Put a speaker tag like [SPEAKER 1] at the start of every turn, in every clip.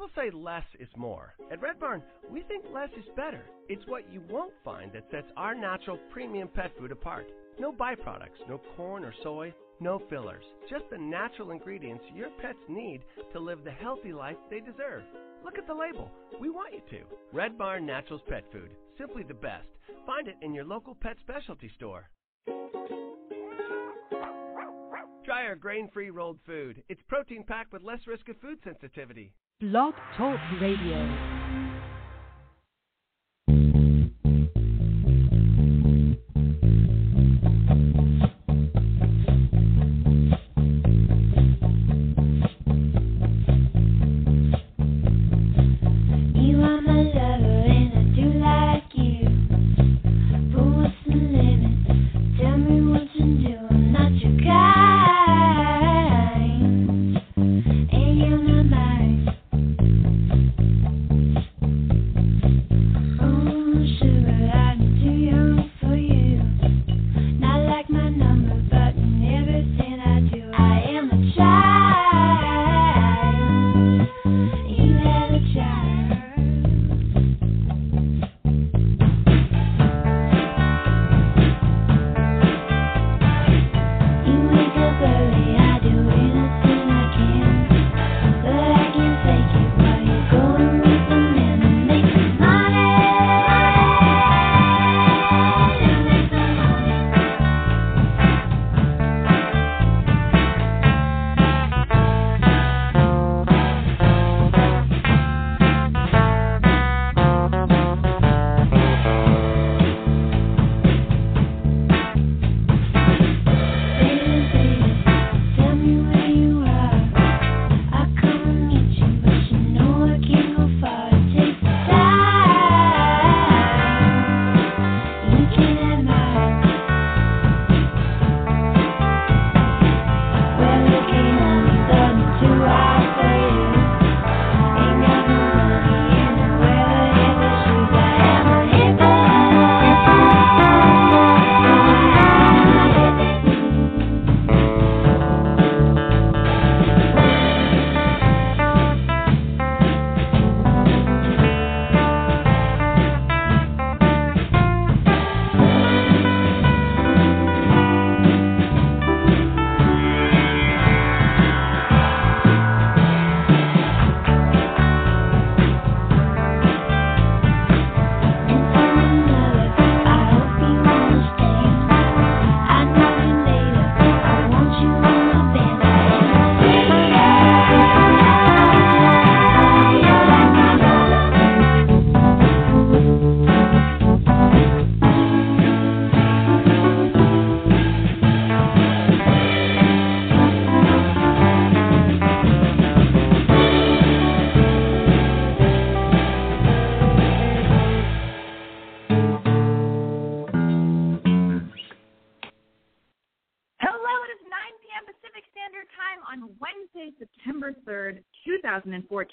[SPEAKER 1] People say less is more. At Red Barn, we think less is better. It's what you won't find that sets our natural premium pet food apart. No byproducts, no corn or soy, no fillers. Just the natural ingredients your pets need to live the healthy life they deserve. Look at the label. We want you to. Red Barn Naturals Pet Food. Simply the best. Find it in your local pet specialty store. Try our grain free rolled food. It's protein packed with less risk of food sensitivity.
[SPEAKER 2] Blog Talk Radio.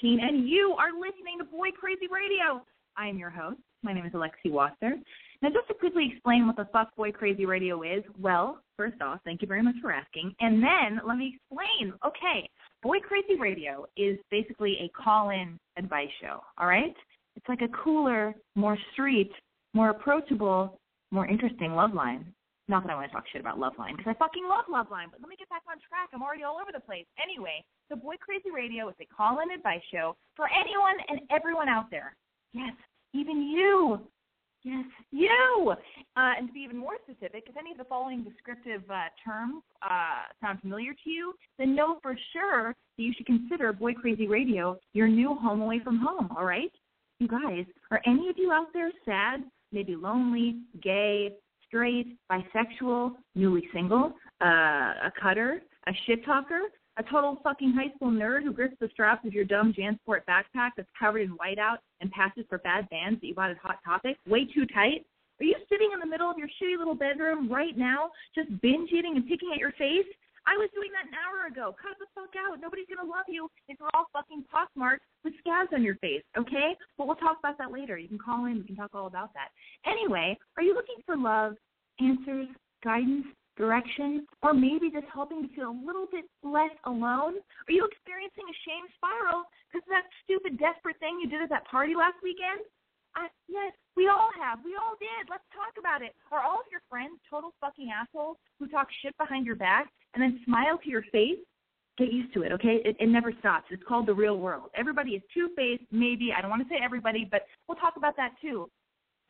[SPEAKER 3] And you are listening to Boy Crazy Radio. I am your host. My name is Alexi Wasser. Now, just to quickly explain what the fuck Boy Crazy Radio is, well, first off, thank you very much for asking. And then let me explain. Okay, Boy Crazy Radio is basically a call in advice show, all right? It's like a cooler, more street, more approachable, more interesting Loveline. Not that I want to talk shit about Loveline, because I fucking love Loveline, but let me get back on track. I'm already all over the place. Anyway, the Boy Crazy Radio is a call in advice show for anyone and everyone out there. Yes, even you. Yes, you. Uh, and to be even more specific, if any of the following descriptive uh, terms uh, sound familiar to you, then know for sure that you should consider Boy Crazy Radio your new home away from home, all right? You guys, are any of you out there sad, maybe lonely, gay, straight, bisexual, newly single, uh, a cutter, a shit talker, a total fucking high school nerd who grips the straps of your dumb JanSport backpack that's covered in whiteout and passes for bad bands that you bought at Hot Topic way too tight? Are you sitting in the middle of your shitty little bedroom right now, just binge eating and picking at your face? I was doing that an hour ago. Cut the fuck out. Nobody's gonna love you if you're all fucking pockmarked with scabs on your face, okay? But we'll talk about that later. You can call in. We can talk all about that. Anyway, are you looking for love, answers, guidance, direction, or maybe just helping to feel a little bit less alone? Are you experiencing a shame spiral because of that stupid desperate thing you did at that party last weekend? I, yes, we all have. We all did. Let's talk about it. Are all of your friends total fucking assholes who talk shit behind your back and then smile to your face? Get used to it, okay? It, it never stops. It's called the real world. Everybody is two faced, maybe. I don't want to say everybody, but we'll talk about that too.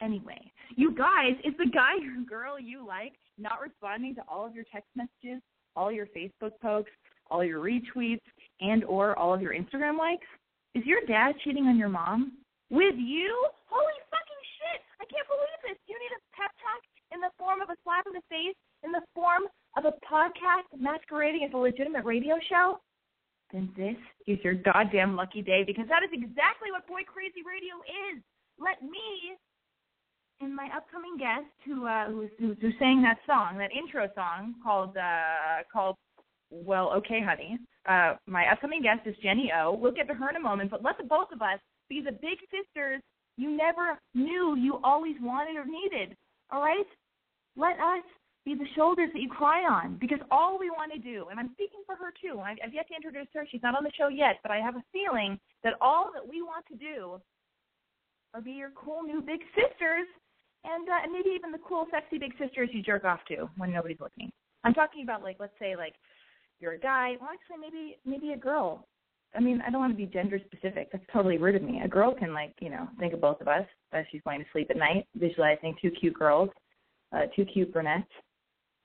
[SPEAKER 3] Anyway, you guys, is the guy or girl you like not responding to all of your text messages, all your Facebook posts, all your retweets, and or all of your Instagram likes? Is your dad cheating on your mom? With you? Holy fucking shit! I can't believe this. You need a pep talk in the form of a slap in the face, in the form of a podcast masquerading as a legitimate radio show? Then this is your goddamn lucky day because that is exactly what Boy Crazy Radio is. Let me and my upcoming guest who uh who's who's, sang that song, that intro song called uh called Well, Okay Honey. Uh my upcoming guest is Jenny O. We'll get to her in a moment, but let the both of us be the big sisters you never knew you always wanted or needed. All right? Let us be the shoulders that you cry on because all we want to do, and I'm speaking for her too, I've, I've yet to introduce her, she's not on the show yet, but I have a feeling that all that we want to do are be your cool new big sisters and uh, and maybe even the cool, sexy big sisters you jerk off to when nobody's looking. I'm talking about like, let's say like you're a guy. Well, actually, maybe maybe a girl. I mean, I don't want to be gender specific. That's totally rude of me. A girl can like, you know, think of both of us as she's going to sleep at night, visualizing two cute girls, uh, two cute brunettes.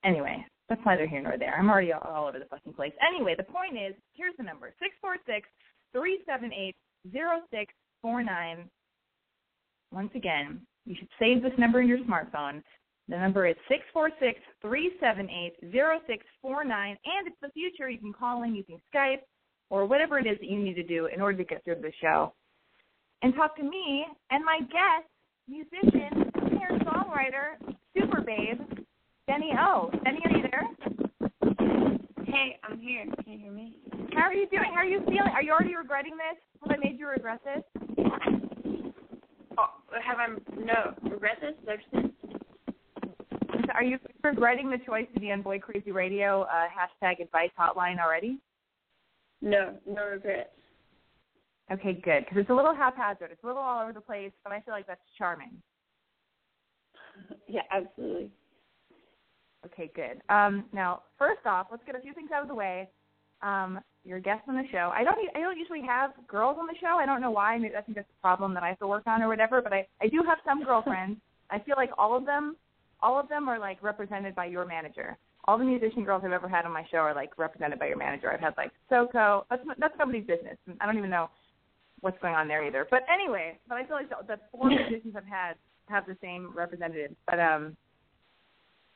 [SPEAKER 3] Anyway, that's neither here nor there. I'm already all, all over the fucking place. Anyway, the point is, here's the number: six four six three seven eight zero six four nine. Once again, you should save this number in your smartphone. The number is six four six three seven eight zero six four nine, and it's the future. You can call in using Skype or whatever it is that you need to do in order to get through to the show. And talk to me and my guest, musician, singer, songwriter, super babe, Jenny O. Jenny, are you there?
[SPEAKER 4] Hey, I'm here. Can you hear me?
[SPEAKER 3] How are you doing? How are you feeling? Are you already regretting this? Have I made you regret this?
[SPEAKER 4] Oh, have I no regret this? What?
[SPEAKER 3] Are you regretting the choice to be on Boy Crazy Radio uh, hashtag advice hotline already?
[SPEAKER 4] No, no regrets.
[SPEAKER 3] Okay, good. Because it's a little haphazard. It's a little all over the place, but I feel like that's charming.
[SPEAKER 4] Yeah, absolutely.
[SPEAKER 3] Okay, good. Um, now, first off, let's get a few things out of the way. Um, you're a guest on the show. I don't. I don't usually have girls on the show. I don't know why. Maybe I think that's a problem that I have to work on or whatever. But I, I do have some girlfriends. I feel like all of them, all of them are like represented by your manager. All the musician girls I've ever had on my show are like represented by your manager. I've had like Soko. That's that's somebody's business. I don't even know what's going on there either. But anyway, but I feel like the, the four musicians I've had have the same representative. But um,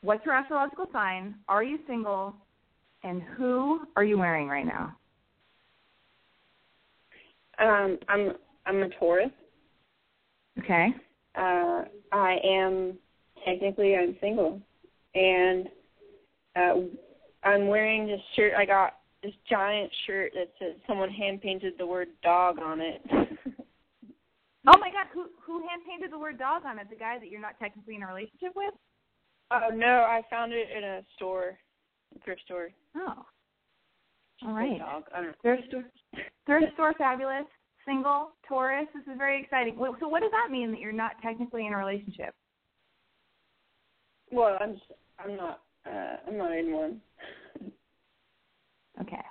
[SPEAKER 3] what's your astrological sign? Are you single? And who are you wearing right now?
[SPEAKER 4] Um, I'm I'm a Taurus.
[SPEAKER 3] Okay.
[SPEAKER 4] Uh, I am technically I'm single, and uh, I'm wearing this shirt. I got this giant shirt that says someone hand painted the word dog on it.
[SPEAKER 3] Oh my God, who who hand painted the word dog on it? The guy that you're not technically in a relationship with?
[SPEAKER 4] Oh no, I found it in a store, a thrift store.
[SPEAKER 3] Oh. All right.
[SPEAKER 4] Dog. I don't know.
[SPEAKER 3] Thrift store. Thrift store, fabulous. Single, Taurus. This is very exciting. So, what does that mean that you're not technically in a relationship?
[SPEAKER 4] Well, I'm I'm not uh, I'm not in one.
[SPEAKER 3] Okay.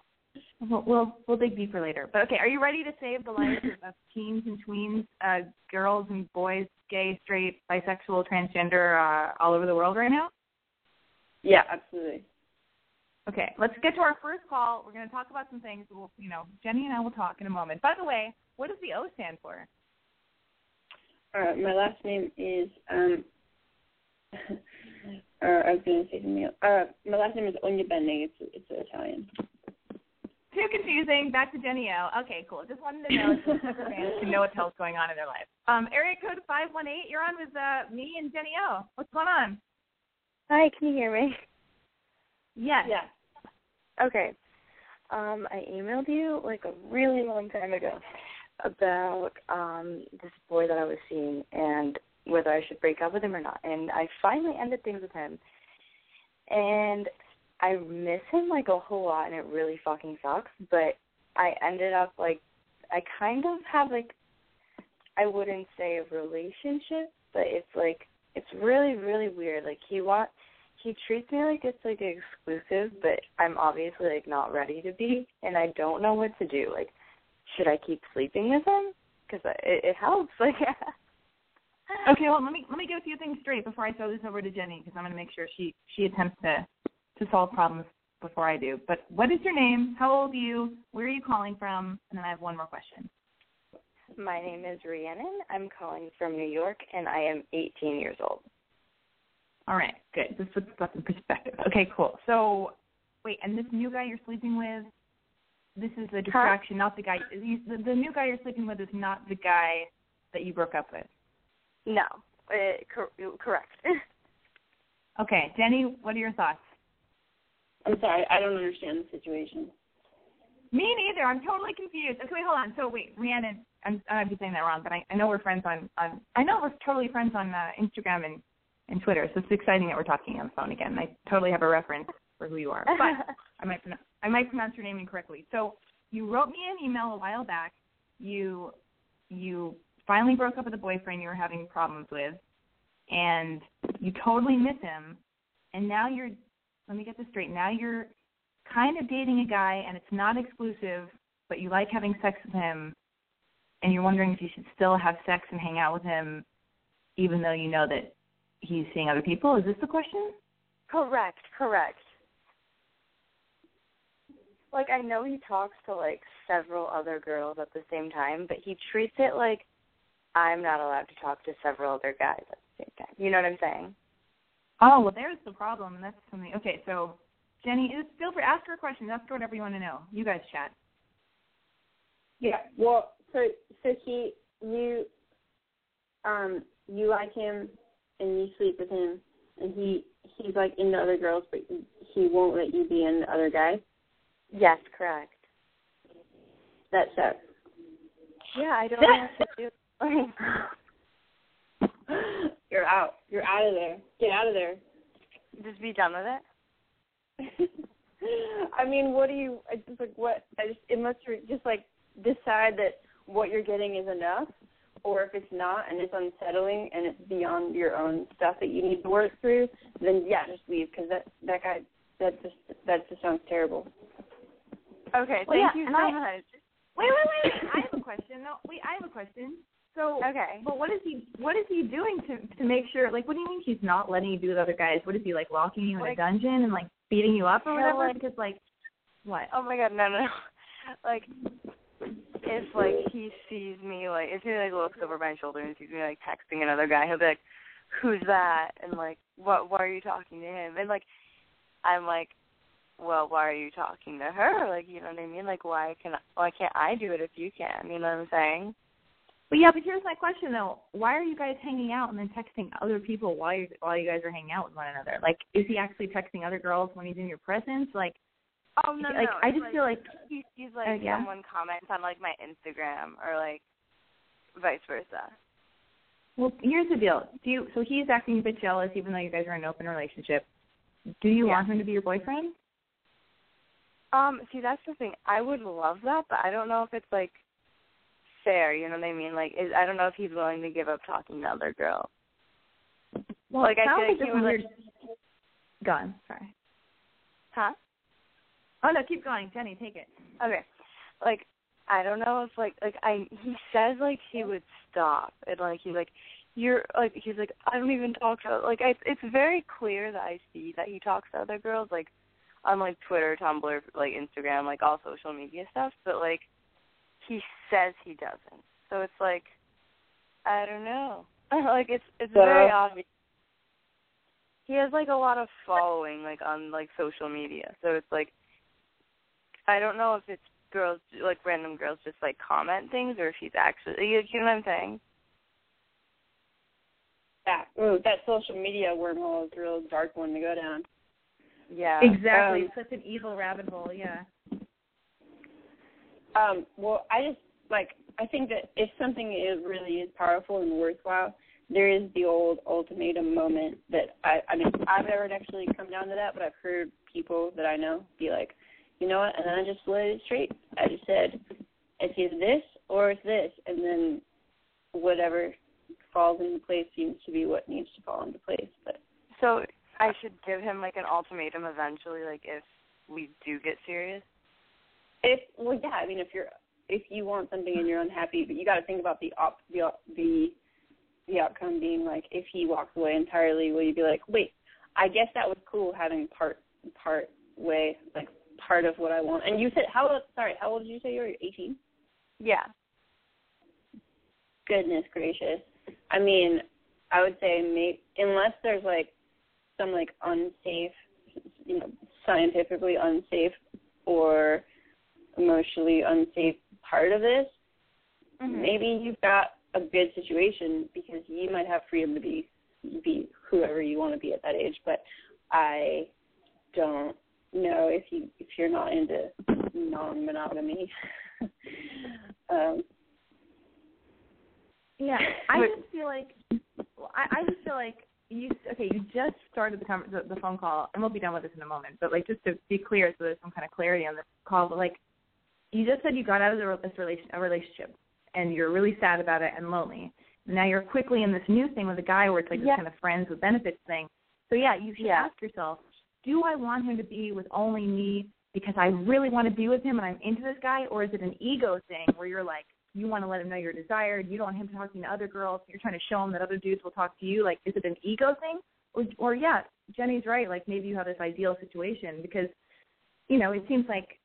[SPEAKER 3] We'll, we'll we'll dig deeper later. But okay, are you ready to save the lives of, teens and tweens, uh, girls and boys, gay, straight, bisexual, transgender, uh, all over the world right now?
[SPEAKER 4] Yeah, absolutely.
[SPEAKER 3] Okay, let's get to our first call. We're going to talk about some things. We'll, you know, Jenny and I will talk in a moment. By the way, what does the O stand for?
[SPEAKER 4] Uh, my last name is um. or I was going to say something else. Uh, my last name is Ognibene. It's it's Italian.
[SPEAKER 3] Too confusing. Back to Jenny O. Okay, cool. Just wanted to know so fans can know what the hell's going on in their life. Um, area code five one eight. You're on with uh, me and Jenny O. What's going on?
[SPEAKER 5] Hi, can you hear me?
[SPEAKER 3] Yes.
[SPEAKER 4] Yeah.
[SPEAKER 5] Okay. Um, I emailed you like a really long time ago about um this boy that I was seeing and whether I should break up with him or not. And I finally ended things with him. And I miss him like a whole lot and it really fucking sucks. But I ended up like I kind of have like I wouldn't say a relationship, but it's like it's really really weird. Like he want he treats me like it's like exclusive, but I'm obviously like not ready to be, and I don't know what to do. Like, should I keep sleeping with him? Because it, it helps. Like.
[SPEAKER 3] okay, well let me let me get a few things straight before I throw this over to Jenny because I'm to make sure she she attempts to to solve problems before I do. But what is your name? How old are you? Where are you calling from? And then I have one more question.
[SPEAKER 5] My name is Rhiannon. I'm calling from New York, and I am 18 years old.
[SPEAKER 3] All right, good. This puts stuff in perspective. Okay, cool. So, wait, and this new guy you're sleeping with, this is a distraction, huh? not the guy. The, the new guy you're sleeping with is not the guy that you broke up with.
[SPEAKER 5] No, uh, cor- correct.
[SPEAKER 3] okay, Jenny, what are your thoughts?
[SPEAKER 4] I'm sorry, I don't understand the situation.
[SPEAKER 3] Me neither. I'm totally confused. Okay, wait, hold on. So wait, Rhiannon, I'm I might be saying that wrong, but I, I know we're friends on on I know we're totally friends on uh, Instagram and and Twitter. So it's exciting that we're talking on the phone again. I totally have a reference for who you are, but I might I might pronounce your name incorrectly. So you wrote me an email a while back. You you finally broke up with a boyfriend you were having problems with, and you totally miss him, and now you're let me get this straight. Now you're kind of dating a guy and it's not exclusive, but you like having sex with him and you're wondering if you should still have sex and hang out with him even though you know that he's seeing other people. Is this the question?
[SPEAKER 5] Correct, correct. Like I know he talks to like several other girls at the same time, but he treats it like I'm not allowed to talk to several other guys at the same time. You know what I'm saying?
[SPEAKER 3] Oh, well, there's the problem. And that's something. Okay, so Jenny, feel free ask her a question. Ask her whatever you want to know. You guys chat.
[SPEAKER 4] Yeah. Well, so so he you um you like him and you sleep with him and he he's like into other girls but he won't let you be into other guys.
[SPEAKER 5] Yes, correct.
[SPEAKER 4] That sucks.
[SPEAKER 5] Yeah, I don't know what to
[SPEAKER 4] do. You're out. You're out of there. Get out of there.
[SPEAKER 5] Just be done with
[SPEAKER 4] it. I mean, what do you? I just like what? I just it must just like decide that what you're getting is enough, or if it's not and it's unsettling and it's beyond your own stuff that you need to work through, then yeah, just leave because that that guy that just that just sounds terrible.
[SPEAKER 5] Okay,
[SPEAKER 3] well,
[SPEAKER 5] thank
[SPEAKER 3] yeah,
[SPEAKER 5] you so
[SPEAKER 3] I,
[SPEAKER 5] much.
[SPEAKER 3] Wait, wait, wait! I have a question. No, wait, I have a question. So
[SPEAKER 5] okay,
[SPEAKER 3] but what is he? What is he doing to to make sure? Like, what do you mean he's not letting you be with other guys? What is he like locking you in a dungeon and like beating you up or whatever? Because like, what?
[SPEAKER 5] Oh my god, no, no, no. Like, if like he sees me, like if he like looks over my shoulder and sees me like texting another guy, he'll be like, "Who's that?" And like, "What? Why are you talking to him?" And like, I'm like, well, why are you talking to her? Like, you know what I mean? Like, why can why can't I do it if you can? You know what I'm saying?
[SPEAKER 3] But yeah, but here's my question though: Why are you guys hanging out and then texting other people while you while you guys are hanging out with one another? Like, is he actually texting other girls when he's in your presence? Like,
[SPEAKER 5] oh no,
[SPEAKER 3] like
[SPEAKER 5] no.
[SPEAKER 3] I just
[SPEAKER 5] like,
[SPEAKER 3] feel like
[SPEAKER 5] he, he's like
[SPEAKER 3] uh, yeah?
[SPEAKER 5] someone comments on like my Instagram or like vice versa.
[SPEAKER 3] Well, here's the deal. Do you? So he's acting a bit jealous, even though you guys are in an open relationship. Do you
[SPEAKER 5] yeah.
[SPEAKER 3] want him to be your boyfriend?
[SPEAKER 5] Um, see, that's the thing. I would love that, but I don't know if it's like fair. You know what I mean? Like, is, I don't know if he's willing to give up talking to other girls.
[SPEAKER 3] Well,
[SPEAKER 5] like
[SPEAKER 3] I
[SPEAKER 5] feel
[SPEAKER 3] like
[SPEAKER 5] he would
[SPEAKER 3] weird...
[SPEAKER 5] like.
[SPEAKER 3] Gone. Sorry.
[SPEAKER 5] Huh?
[SPEAKER 3] Oh no, keep going, Jenny. Take it.
[SPEAKER 5] Okay. Like, I don't know if like like I he says like he would stop and like he's like you're like he's like I don't even talk to like I, it's very clear that I see that he talks to other girls like on like Twitter, Tumblr, like Instagram, like all social media stuff, but like he says he doesn't. So it's like I don't know. like it's it's
[SPEAKER 4] so,
[SPEAKER 5] very obvious. He has like a lot of following like on like social media. So it's like I don't know if it's girls like random girls just like comment things or if he's actually you, you know what I'm saying?
[SPEAKER 4] That ooh, that social media wormhole is a real dark one to go down.
[SPEAKER 5] Yeah.
[SPEAKER 3] Exactly.
[SPEAKER 4] Um,
[SPEAKER 3] Such an evil rabbit hole, yeah.
[SPEAKER 4] Um, well, I just like I think that if something is really is powerful and worthwhile, there is the old ultimatum moment that I I mean I've never actually come down to that, but I've heard people that I know be like, you know what, and then I just let it straight. I just said, it's either this or it's this, and then whatever falls into place seems to be what needs to fall into place. But
[SPEAKER 5] So I should give him like an ultimatum eventually, like if we do get serious.
[SPEAKER 4] If well, yeah, I mean, if you're if you want something and you're unhappy, but you got to think about the op the the the outcome being like if he walks away entirely, will you be like, wait, I guess that was cool having part part way like part of what I want. And you said how old- sorry, how old did you say you were? Eighteen.
[SPEAKER 5] Yeah.
[SPEAKER 4] Goodness gracious. I mean, I would say may unless there's like some like unsafe, you know, scientifically unsafe or emotionally unsafe part of this,
[SPEAKER 5] Mhm.
[SPEAKER 4] maybe you've got a good situation because you might have freedom to be be whoever you want to be at that age. But I don't know if you if you're not into non monogamy. um
[SPEAKER 3] Yeah, I
[SPEAKER 5] Wait.
[SPEAKER 3] just feel like well, I, I just feel like you okay. You just started the, the the phone call, and we'll be done with this in a moment. But like, just to be clear, so there's some kind of clarity on this call. But like, you just said you got out of the, this relation a relationship, and you're really sad about it and lonely. Now you're quickly in this new thing with a guy where it's like
[SPEAKER 5] Yeah.
[SPEAKER 3] this kind of friends with benefits thing. So yeah, you should
[SPEAKER 5] Yeah.
[SPEAKER 3] ask yourself, do I want him to be with only me because I really want to be with him and I'm into this guy, or is it an ego thing where you're like, you want to let him know you're desired, you don't want him talking to other girls, you're trying to show him that other dudes will talk to you. Like, is it an ego thing, or or yeah, Jenny's right. Like maybe you have this ideal situation because, you know, it seems like.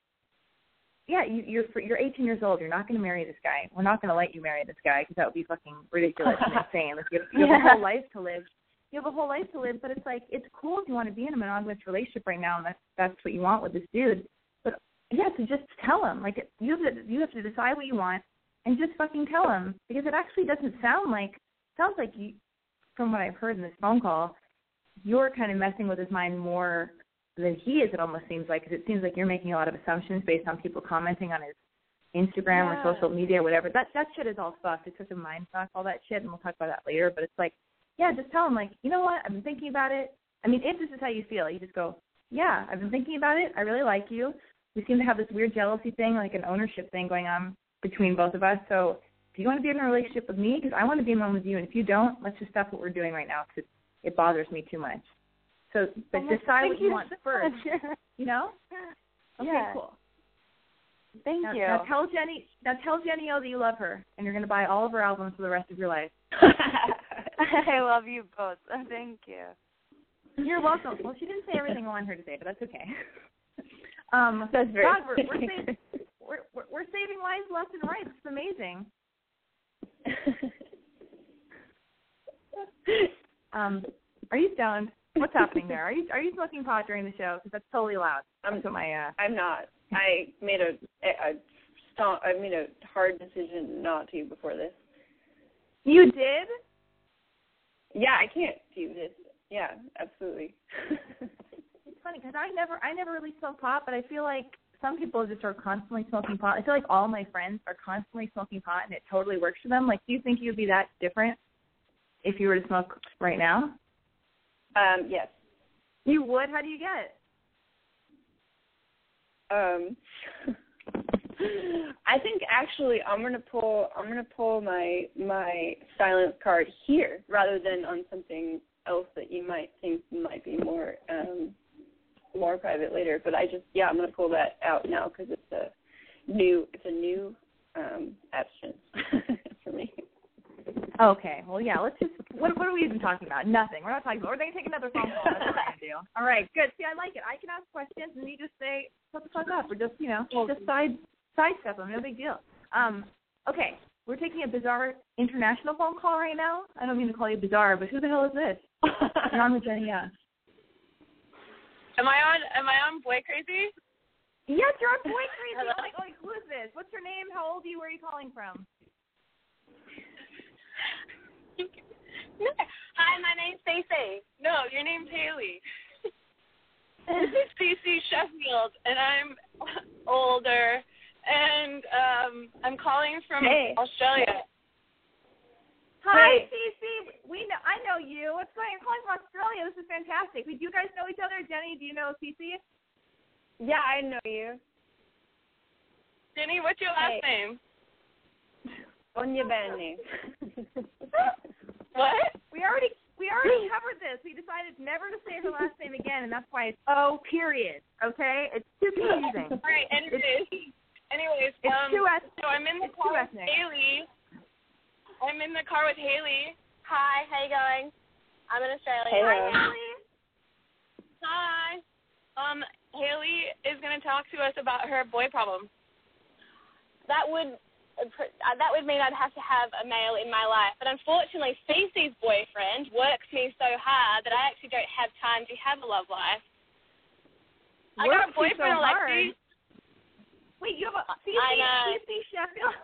[SPEAKER 3] Yeah, you, you're you're 18 years old. You're not going to marry this guy. We're not going to let you marry this guy because that would be fucking ridiculous and insane. Like you have, you have a whole life to live you have a whole life to live, but it's like it's cool if you want to be in a monogamous relationship right now, and that's that's what you want with this dude. But yeah, to just tell him, like you have to you have to decide what you want, and just fucking tell him because it actually doesn't sound like sounds like you, from what I've heard in this phone call, you're kind of messing with his mind more than he is. It almost seems like because it seems like you're making a lot of assumptions based on people commenting on his Instagram
[SPEAKER 5] Yeah.
[SPEAKER 3] or social media, or whatever. That that shit is all fucked. It's such a mind fuck, all that shit, and we'll talk about that later. But it's like yeah, just tell him like, you know what, I've been thinking about it. I mean, if this is how you feel, you just go, yeah, I've been thinking about it. I really like you. We seem to have this weird jealousy thing, like an ownership thing going on between both of us. So if you want to be in a relationship with me, because I want to be in one with you, and if you don't, let's just stop what we're doing right now because it, it bothers me too much. So, but decide what you, want
[SPEAKER 5] so
[SPEAKER 3] first. You know? Okay,
[SPEAKER 5] Yeah.
[SPEAKER 3] cool.
[SPEAKER 5] Thank
[SPEAKER 3] Now,
[SPEAKER 5] you.
[SPEAKER 3] now tell Jenny, now tell Jenny O that you love her, and you're going to buy all of her albums for the rest of your life.
[SPEAKER 5] I love you both. Thank you.
[SPEAKER 3] You're welcome. Well, she didn't say everything I wanted her to say, but that's okay. Um,
[SPEAKER 4] That's very
[SPEAKER 3] God, we're, we're, saving, we're, we're, we're saving lives left and right. It's amazing. Um, are you stoned? What's happening there? Are you are you smoking pot during the show? Because that's totally allowed.
[SPEAKER 4] I'm-
[SPEAKER 3] what my uh.
[SPEAKER 4] I'm not. I made a a a stomp, I made a hard decision not to before this.
[SPEAKER 3] You did?
[SPEAKER 4] Yeah, I can't do this. Yeah, absolutely.
[SPEAKER 3] It's funny because I never I never really smoke pot, but I feel like some people just are constantly smoking pot. I feel like all my friends are constantly smoking pot, and it totally works for them. Like, do you think you'd be that different if you were to smoke right now?
[SPEAKER 4] Um, yes.
[SPEAKER 3] You would. How do you get it?
[SPEAKER 4] Um, I think actually I'm gonna pull I'm gonna pull my my silence card here rather than on something else that you might think might be more um more private later. But I just yeah I'm gonna pull that out now because it's a new it's a new um abstinence for me.
[SPEAKER 3] Okay. Well, yeah. Let's just. What What are we even talking about? Nothing. We're not talking about. We're going to take another phone call. That's what we're going to do. All right. Good. See, I like it. I can ask questions, and you just say, "Shut the fuck up," or just, you know, just side sidestep them. No big deal. Um. Okay. We're taking a bizarre international phone call right now. I don't mean to call you bizarre, but who the hell is this? You're on with Jenny. Yeah.
[SPEAKER 6] Am I on? Am I on Boy Crazy?
[SPEAKER 3] Yes, you're on Boy Crazy.
[SPEAKER 6] Hello.
[SPEAKER 3] My God, who is this? What's your name? How old are you? Where are you calling from?
[SPEAKER 6] Hi, my name's Stacey. No, your name's Haley. this is Stacey Sheffield, and I'm older, and um, I'm calling from
[SPEAKER 4] Hey.
[SPEAKER 6] Australia.
[SPEAKER 3] Hi, Cece. We know. I know you. What's going? You're calling from Australia. This is fantastic. Do you guys know each other? Jenny, do you know Cece?
[SPEAKER 4] yeah, I know you.
[SPEAKER 6] Jenny, what's your last
[SPEAKER 4] Hey.
[SPEAKER 6] name?
[SPEAKER 4] Sonia Benny.
[SPEAKER 6] What?
[SPEAKER 3] We already we already covered this. We decided never to say her last name again, and that's why it's O period. Okay, it's too confusing.
[SPEAKER 6] All right. Anyways, anyways,
[SPEAKER 3] It's
[SPEAKER 6] um,
[SPEAKER 3] too eth-
[SPEAKER 6] so I'm in the
[SPEAKER 3] it's
[SPEAKER 6] car with
[SPEAKER 3] ethnic.
[SPEAKER 6] Haley. I'm in the car with Haley.
[SPEAKER 7] Hi, how you going? I'm in Australia.
[SPEAKER 4] Hey,
[SPEAKER 7] Hi,
[SPEAKER 4] Haley.
[SPEAKER 7] Haley.
[SPEAKER 6] Hi. Um, Haley is going to talk to us about her boy problem.
[SPEAKER 7] That would uh, that would mean I'd have to have a male in my life, but unfortunately, Cece's boyfriend works me so hard that I actually don't have time to have a love life. I got a
[SPEAKER 3] Works you so
[SPEAKER 7] boyfriend,
[SPEAKER 3] hard. Wait, you have a
[SPEAKER 7] I know.
[SPEAKER 3] CC Sheffield.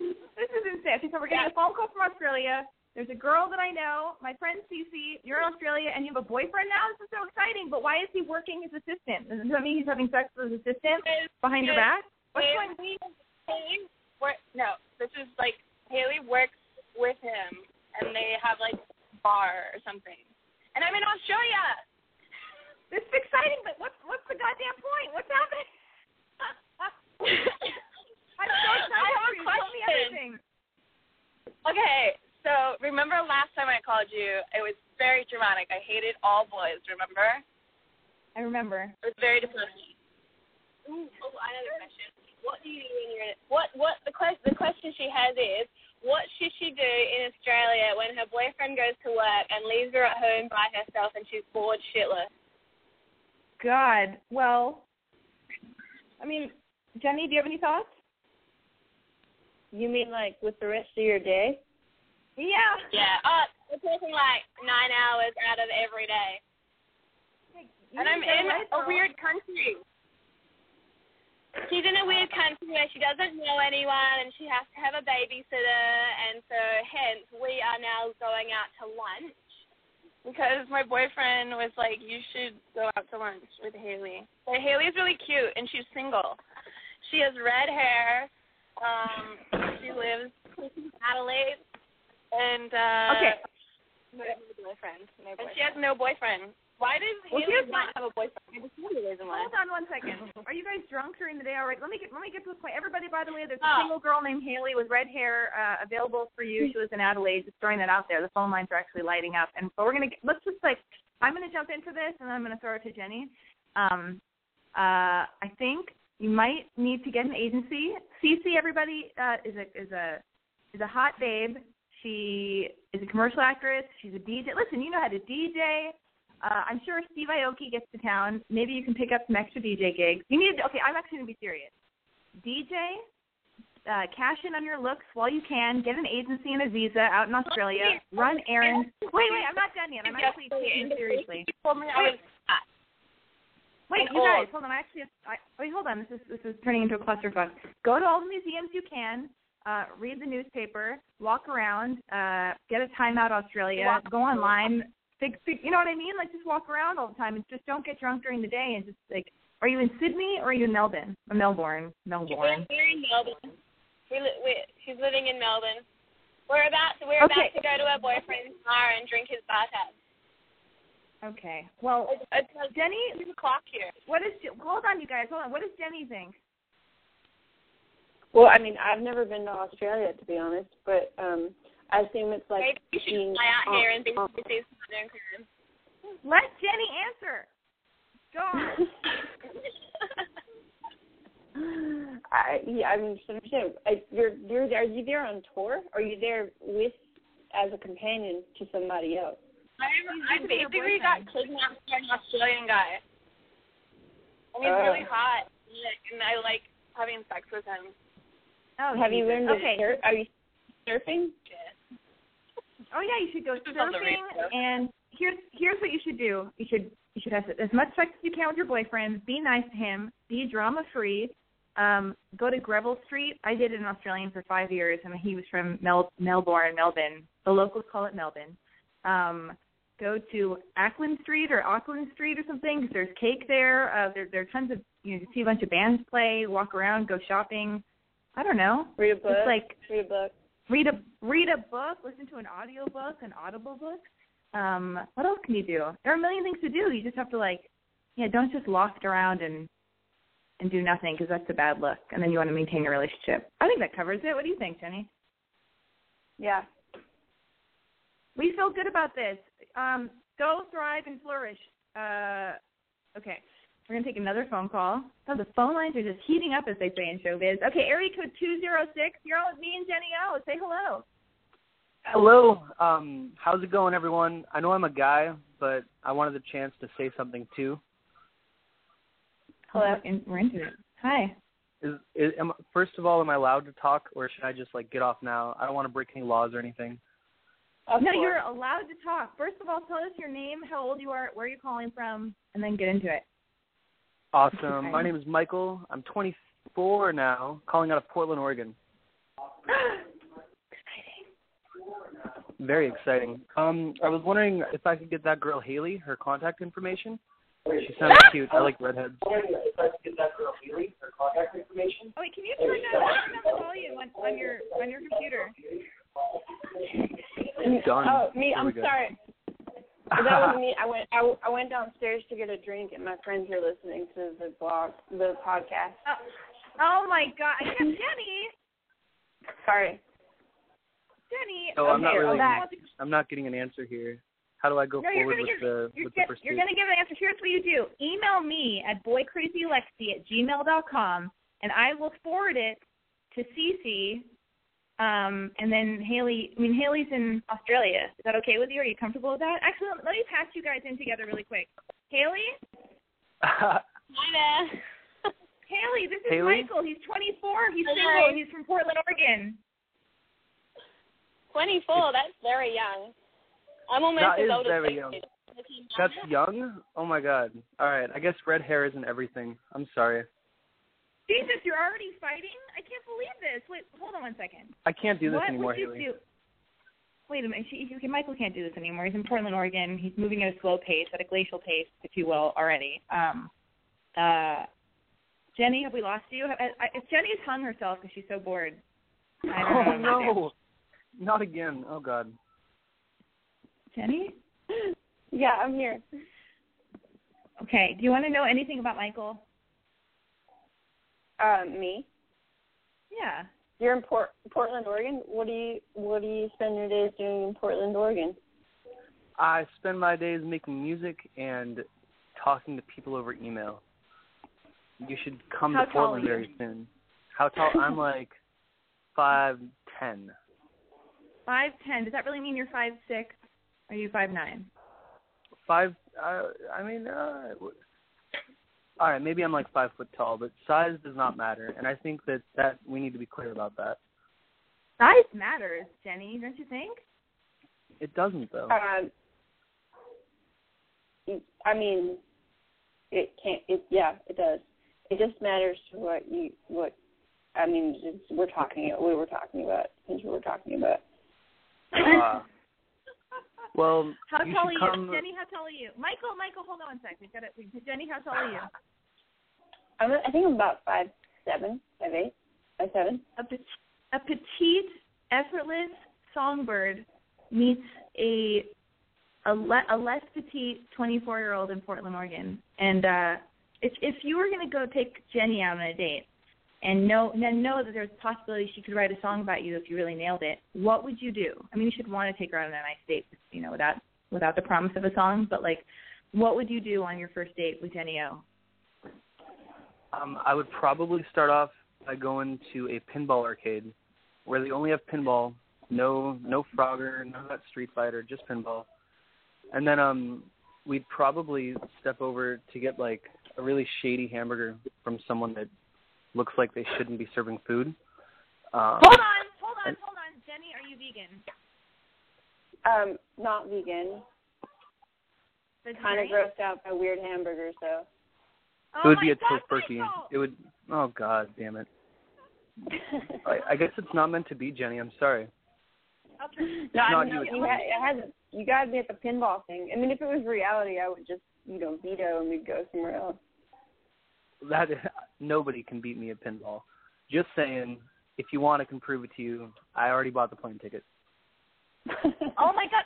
[SPEAKER 3] this is insane. So we're getting a phone call from Australia. There's a girl that I know, my friend Cece. You're in Australia and you have a boyfriend now. This is so exciting. But why is he working his assistant? Does that mean he's having sex with his assistant behind your back? What's going?
[SPEAKER 6] Haley, No, this is like Haley works with him, and they have like bar or something. And I'm in Australia.
[SPEAKER 3] This is exciting, but what's what's the goddamn point? What's happening? I'm so excited
[SPEAKER 6] I have
[SPEAKER 3] for
[SPEAKER 6] a
[SPEAKER 3] you. Tell me
[SPEAKER 6] question.
[SPEAKER 3] everything.
[SPEAKER 6] Okay, so remember last time I called you? It was very dramatic. I hated all boys. Remember?
[SPEAKER 3] I remember.
[SPEAKER 6] It was very depressing.
[SPEAKER 7] Ooh, oh, the question. What do you do when you're in? It? What what the question the question she has is what should she do in Australia when her boyfriend goes to work and leaves her at home by herself and she's bored shitless?
[SPEAKER 3] God. Well, I mean, Jenny, do you have any thoughts?
[SPEAKER 4] You mean like with the rest of your day?
[SPEAKER 3] Yeah.
[SPEAKER 7] Yeah. Uh, we're talking like nine hours out of every day.
[SPEAKER 3] You
[SPEAKER 6] and I'm
[SPEAKER 3] need to get
[SPEAKER 6] in
[SPEAKER 3] away,
[SPEAKER 6] a
[SPEAKER 3] girl.
[SPEAKER 6] weird country.
[SPEAKER 7] She's in a weird country where she doesn't know anyone and she has to have a babysitter and so hence we are now going out to lunch.
[SPEAKER 6] Because my boyfriend was like, you should go out to lunch with Haley. But Haley's really cute and she's single. She has red hair. Um, she lives in Adelaide, and uh,
[SPEAKER 3] Okay.
[SPEAKER 7] No boyfriend. No
[SPEAKER 6] and she has no boyfriend. Why does
[SPEAKER 3] Well,
[SPEAKER 6] Haley not have a boyfriend? I just the reason why.
[SPEAKER 3] Hold on one second. Are you guys drunk during the day? All right, let me get let me get to the point. Everybody, by the way, there's a
[SPEAKER 6] Oh.
[SPEAKER 3] single girl named Haley with red hair uh, available for you. She lives in Adelaide. Just throwing that out there. The phone lines are actually lighting up, and but we're gonna get, let's just like I'm gonna jump into this, and I'm gonna throw it to Jenny. Um, uh, I think you might need to get an agency. Cece, everybody uh, is a is a is a hot babe. She is a commercial actress. She's a DJ. Listen, you know how to DJ. Uh, I'm sure Steve Aoki gets to town. Maybe you can pick up some extra DJ gigs. You need to, okay, I'm actually going to be serious. DJ, uh, cash in on your looks while you can. Get an agency and a visa out in Australia. Run errands. Wait, wait, I'm not done yet. I'm actually taking it seriously.
[SPEAKER 6] You me I was fat.
[SPEAKER 3] Wait, you guys, hold on. I actually, have, I, wait, hold on. This is this is turning into a clusterfuck. Go to all the museums you can. Uh, read the newspaper. Walk around. Uh, get a time out Australia. Go online. Fig, fig, you know what I mean? Like just walk around all the time and just don't get drunk during the day and just like. Are you in Sydney or are you in Melbourne? Or Melbourne. Melbourne.
[SPEAKER 7] We're in Melbourne. We li- we she's living in Melbourne. We're about to we're
[SPEAKER 3] Okay.
[SPEAKER 7] about to go to her boyfriend's bar and drink his bar tab.
[SPEAKER 3] Okay. Well,
[SPEAKER 6] It's, it's like
[SPEAKER 3] Jenny,
[SPEAKER 6] two o'clock here.
[SPEAKER 3] what is? Hold on, you guys. Hold on. What does Jenny think?
[SPEAKER 4] Well, I mean, I've never been to Australia to be honest, but um I assume it's like
[SPEAKER 7] Maybe you should
[SPEAKER 4] being
[SPEAKER 7] fly out here and be
[SPEAKER 4] on-
[SPEAKER 7] busy modern crime.
[SPEAKER 3] Let Jenny answer. Go on.
[SPEAKER 4] I yeah, I mean, so understand. I, you're you're are you there on tour? Or are you there with as a companion to somebody else?
[SPEAKER 6] I, I
[SPEAKER 3] visiting
[SPEAKER 6] basically got kidnapped by an Australian guy. And he's
[SPEAKER 4] Oh.
[SPEAKER 6] really hot, and I like having sex with him.
[SPEAKER 3] Oh,
[SPEAKER 4] Have you
[SPEAKER 3] Jesus.
[SPEAKER 4] learned to
[SPEAKER 3] Okay.
[SPEAKER 4] surf? Are you surfing?
[SPEAKER 3] Oh yeah, you should go
[SPEAKER 6] This is on the
[SPEAKER 3] surfing. And here's here's what you should do. You should you should have as much sex as you can with your boyfriend. Be nice to him. Be drama free. Um, go to Greville Street. I did it in Australian for five years, and he was from Mel- Melbourne, Melbourne. The locals call it Melbourne. Um, go to Acland Street or Acland Street or something 'cause there's cake there. Uh, there there are tons of you know you see a bunch of bands play. Walk around, go shopping. I don't know.
[SPEAKER 4] Read a book.
[SPEAKER 3] It's like
[SPEAKER 4] read a book.
[SPEAKER 3] Read a read a book, listen to an audio book, an audible book. Um, what else can you do? There are a million things to do. You just have to like, yeah, don't just loft around and and do nothing because that's a bad look. And then you want to maintain your relationship. I think that covers it. What do you think, Jenny?
[SPEAKER 4] Yeah.
[SPEAKER 3] We feel good about this. Um, go thrive and flourish. Uh, okay, we're gonna take another phone call. Oh, the phone lines are just heating up, as they say in showbiz. Okay, area code two zero six. You're on with me and Jenny O. Say hello.
[SPEAKER 8] Hello. Um, how's it going, everyone? I know I'm a guy, but I wanted the chance to say something too.
[SPEAKER 3] Hello. And we're into it. Hi.
[SPEAKER 8] Is, is am, first of all, am I allowed to talk, or should I just like get off now? I don't want to break any laws or anything.
[SPEAKER 4] Of
[SPEAKER 3] no,
[SPEAKER 4] course.
[SPEAKER 3] you're allowed to talk. First of all, tell us your name, how old you are, where you're calling from, and then get into it.
[SPEAKER 8] Awesome. My name is Michael. I'm 24 now, calling out of Portland, Oregon. Very exciting. Um, I was wondering if I could get that girl Haley her contact information. She sounds cute. I like redheads. If I could get that girl Haley her contact information.
[SPEAKER 3] Oh wait, can you turn down, down the volume on, on your on your computer?
[SPEAKER 8] Done.
[SPEAKER 4] Oh, me.
[SPEAKER 8] There
[SPEAKER 4] I'm
[SPEAKER 8] go.
[SPEAKER 4] Sorry. That was me. I went. I, I went downstairs to get a drink, and my friends are listening to the blog, the podcast.
[SPEAKER 3] Oh, oh my God, yeah, Jenny,
[SPEAKER 4] Sorry.
[SPEAKER 3] Jenny.
[SPEAKER 8] No, I'm not really-
[SPEAKER 3] well,
[SPEAKER 8] I'm not getting an answer here. How do I go
[SPEAKER 3] No,
[SPEAKER 8] forward with
[SPEAKER 3] give-
[SPEAKER 8] the
[SPEAKER 3] You're,
[SPEAKER 8] with the
[SPEAKER 3] get,
[SPEAKER 8] pursuit?
[SPEAKER 3] you're gonna give an answer. Here's what you do: email me at boycrazylexi at gmail dot com, and I will forward it to Cece. Um, and then Haley. I mean, Haley's in Australia. Is that okay with you? Are you comfortable with that? Actually, let me pass you guys in together really quick. Haley,
[SPEAKER 7] Hi there.
[SPEAKER 3] Haley, this is
[SPEAKER 8] Haley?
[SPEAKER 3] Michael. He's 24. He's
[SPEAKER 7] Hi.
[SPEAKER 3] single. He's from Portland, Oregon.
[SPEAKER 7] 24, that's very young. I'm almost
[SPEAKER 8] That
[SPEAKER 7] as
[SPEAKER 8] is
[SPEAKER 7] old as
[SPEAKER 8] very young. That's young. Oh my god. All right. I guess red hair isn't everything. I'm sorry.
[SPEAKER 3] Jesus, you're already fighting? I can't believe this. Wait, hold on one second.
[SPEAKER 8] I can't do this
[SPEAKER 3] what
[SPEAKER 8] anymore,
[SPEAKER 3] would you
[SPEAKER 8] Haley.
[SPEAKER 3] do? Wait a minute. She, okay, Michael can't do this anymore. He's in Portland, Oregon. He's moving at a slow pace, at a glacial pace, if you will, already. Um, uh, Jenny, have we lost you? I, I, if Jenny's hung herself because she's so bored. I don't
[SPEAKER 8] Oh
[SPEAKER 3] know.
[SPEAKER 8] no. Not again. Oh god.
[SPEAKER 3] Jenny?
[SPEAKER 4] Yeah, I'm here.
[SPEAKER 3] Okay. Do you want to know anything about Michael?
[SPEAKER 4] Uh, me.
[SPEAKER 3] Yeah.
[SPEAKER 4] You're in Port- Portland, Oregon. What do you What do you spend your days doing in Portland, Oregon?
[SPEAKER 8] I spend my days making music and talking to people over email. You should come
[SPEAKER 3] How
[SPEAKER 8] to Portland very soon. How tall? I'm like five ten.
[SPEAKER 3] Five ten. Does that really mean you're five six? Are you five nine?
[SPEAKER 8] Five. Uh, I mean, uh, w- all right. Maybe I'm like five foot tall, but size does not matter, and I think that that we need to be clear about that.
[SPEAKER 3] Size matters, Jenny. Don't you think?
[SPEAKER 8] It doesn't though.
[SPEAKER 4] Um, I mean, it can't. It yeah, it does. It just matters to what you what. I mean, it's, we're talking. We were talking about since we were talking about.
[SPEAKER 8] Uh, well,
[SPEAKER 3] How
[SPEAKER 8] you
[SPEAKER 3] tall are you,
[SPEAKER 8] come.
[SPEAKER 3] Jenny? How tall are you? Michael, Michael, hold on one sec. We've got it. we- Jenny, how tall are you?
[SPEAKER 4] I'm, I think I'm about five seven, five eight, five seven.
[SPEAKER 3] A, pet- a petite, effortless songbird meets a a, le- a less petite 24 year old in Portland, Oregon. And uh, if if you were going to go take Jenny out on a date and know and then know that there's a possibility she could write a song about you if you really nailed it, what would you do? I mean, you should want to take her out on a nice date, you know, without without the promise of a song. But like, what would you do on your first date with Jenny O?
[SPEAKER 8] Um, I would probably start off by going to a pinball arcade where they only have pinball, no no Frogger, of that Street Fighter, just pinball. And then um we'd probably step over to get like a really shady hamburger from someone that looks like they shouldn't be serving food. Um,
[SPEAKER 3] Hold on, hold on, hold on. Jenny, are you vegan?
[SPEAKER 4] Um, not vegan. Kind of grossed out by weird hamburgers though.
[SPEAKER 3] Oh
[SPEAKER 8] it would
[SPEAKER 3] my
[SPEAKER 8] be a
[SPEAKER 3] God,
[SPEAKER 8] tofurkey.
[SPEAKER 3] Michael!
[SPEAKER 8] It would. Oh God, damn it! I, I guess it's not meant to be, Jenny. I'm sorry.
[SPEAKER 3] I'll
[SPEAKER 4] No, I
[SPEAKER 8] Not
[SPEAKER 4] mean,
[SPEAKER 8] you.
[SPEAKER 4] you, had, it has, you got to be at the pinball thing. I mean, if it was reality, I would just, you know, veto and we'd go somewhere else.
[SPEAKER 8] That nobody can beat me at pinball. Just saying, if you want, I can prove it to you. I already bought the plane ticket.
[SPEAKER 3] Oh my God,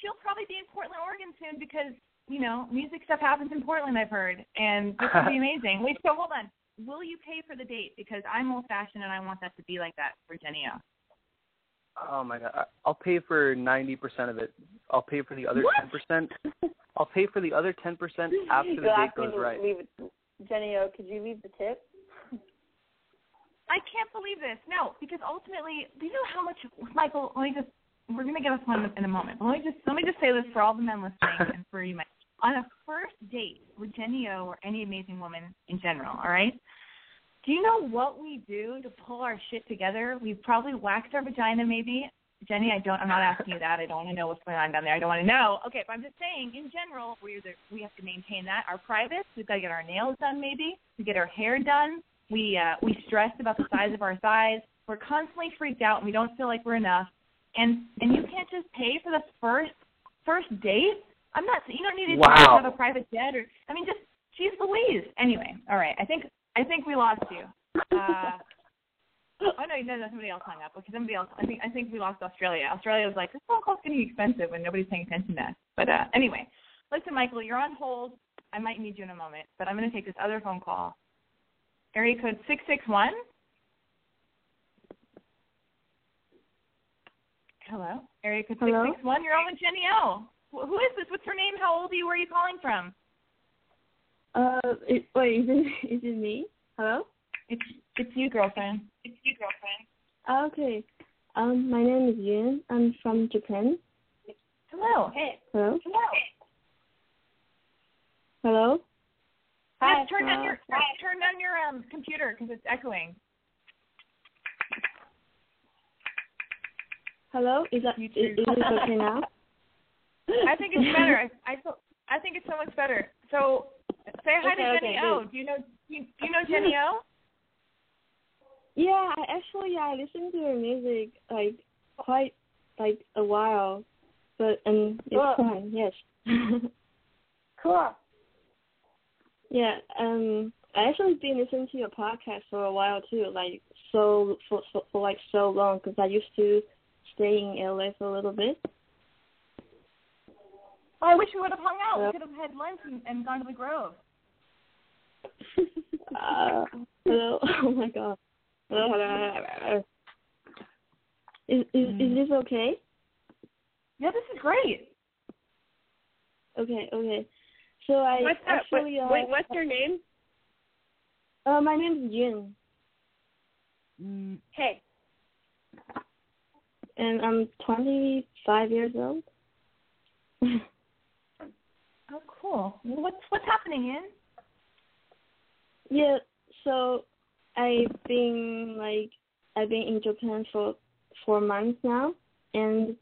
[SPEAKER 3] she'll probably be in Portland, Oregon soon because you know music stuff happens in Portland. I've heard, and this would be amazing. Wait, so hold on. Will you pay for the date? Because I'm old fashioned and I want that to be like that for Jenny O.
[SPEAKER 8] Oh my god, I'll pay for ninety percent of it. I'll pay for the other ten percent. I'll pay for the other ten percent after the
[SPEAKER 4] You'll
[SPEAKER 8] date goes right.
[SPEAKER 4] Leave it. Jenny O, could you leave the tip?
[SPEAKER 3] I can't believe this. No, because ultimately, do you know how much Michael? Let me just. We're gonna get us one in a moment. But let me just let me just say this for all the men listening and for you, Mike. On a first date with Jenny O or any amazing woman in general, all right? Do you know what we do to pull our shit together? We probably waxed our vagina, maybe. Jenny, I don't. I'm not asking you that. I don't want to know what's going on down there. I don't want to know. Okay, but I'm just saying, in general, we we have to maintain that. Our privates, we've got to get our nails done, maybe. We get our hair done. We uh, we stress about the size of our thighs. We're constantly freaked out, and we don't feel like we're enough. And and you can't just pay for the first first date. I'm not. You don't need to
[SPEAKER 8] Wow.
[SPEAKER 3] have a private jet or. I mean, just she's Louise. Anyway, all right. I think I think we lost you. Uh, oh no, no, no, somebody else hung up. Okay, somebody else. I think I think we lost Australia. Australia was like, this phone call's getting expensive, and nobody's paying attention to us. But uh, anyway, listen, Michael, you're on hold. I might need you in a moment, but I'm going to take this other phone call. Area code six six one. Hello, area code six six one.
[SPEAKER 9] Hello?
[SPEAKER 3] six one. You're on with Jenny O. Who is this? What's her name? How old are you? Where are you calling from?
[SPEAKER 9] Uh, it, wait, is it is it me? Hello?
[SPEAKER 3] It's it's you, girlfriend. It's you, girlfriend.
[SPEAKER 9] Okay. Um, my name is Yun. I'm from Japan.
[SPEAKER 3] Hello. Hey.
[SPEAKER 9] Hello?
[SPEAKER 3] Hello.
[SPEAKER 9] Hello?
[SPEAKER 3] Yes, turn down
[SPEAKER 9] Uh,
[SPEAKER 3] your turn down your um computer because it's echoing.
[SPEAKER 9] Hello? Is that is, is it okay now?
[SPEAKER 3] I think it's better. I I, I think it's so much better. So say hi
[SPEAKER 9] Okay,
[SPEAKER 3] to
[SPEAKER 9] okay,
[SPEAKER 3] Jenny O. Do you know do you, do you know Jenny O?
[SPEAKER 9] Yeah, I actually I listened to your music like quite like a while, but um it's
[SPEAKER 4] Cool.
[SPEAKER 9] fine. Yes.
[SPEAKER 4] Cool.
[SPEAKER 9] yeah. Um, I actually been listening to your podcast for a while too. Like so for for, for like so long because I used to stay in LA for a little bit.
[SPEAKER 3] Oh, I wish we would have hung out.
[SPEAKER 9] Yeah.
[SPEAKER 3] We could have had lunch and, and gone to the Grove.
[SPEAKER 9] Uh, hello. Oh my god. Is is is this okay?
[SPEAKER 3] Yeah, this is great.
[SPEAKER 9] Okay, okay. So I
[SPEAKER 4] What's that?
[SPEAKER 9] actually
[SPEAKER 4] What,
[SPEAKER 9] uh,
[SPEAKER 4] wait, what's your name?
[SPEAKER 9] uh my name is Jin
[SPEAKER 4] Hey.
[SPEAKER 9] and I'm 25 years old.
[SPEAKER 3] Oh, cool. What's what's happening, in?
[SPEAKER 9] yeah, so I've been like I've been in Japan for four months now, and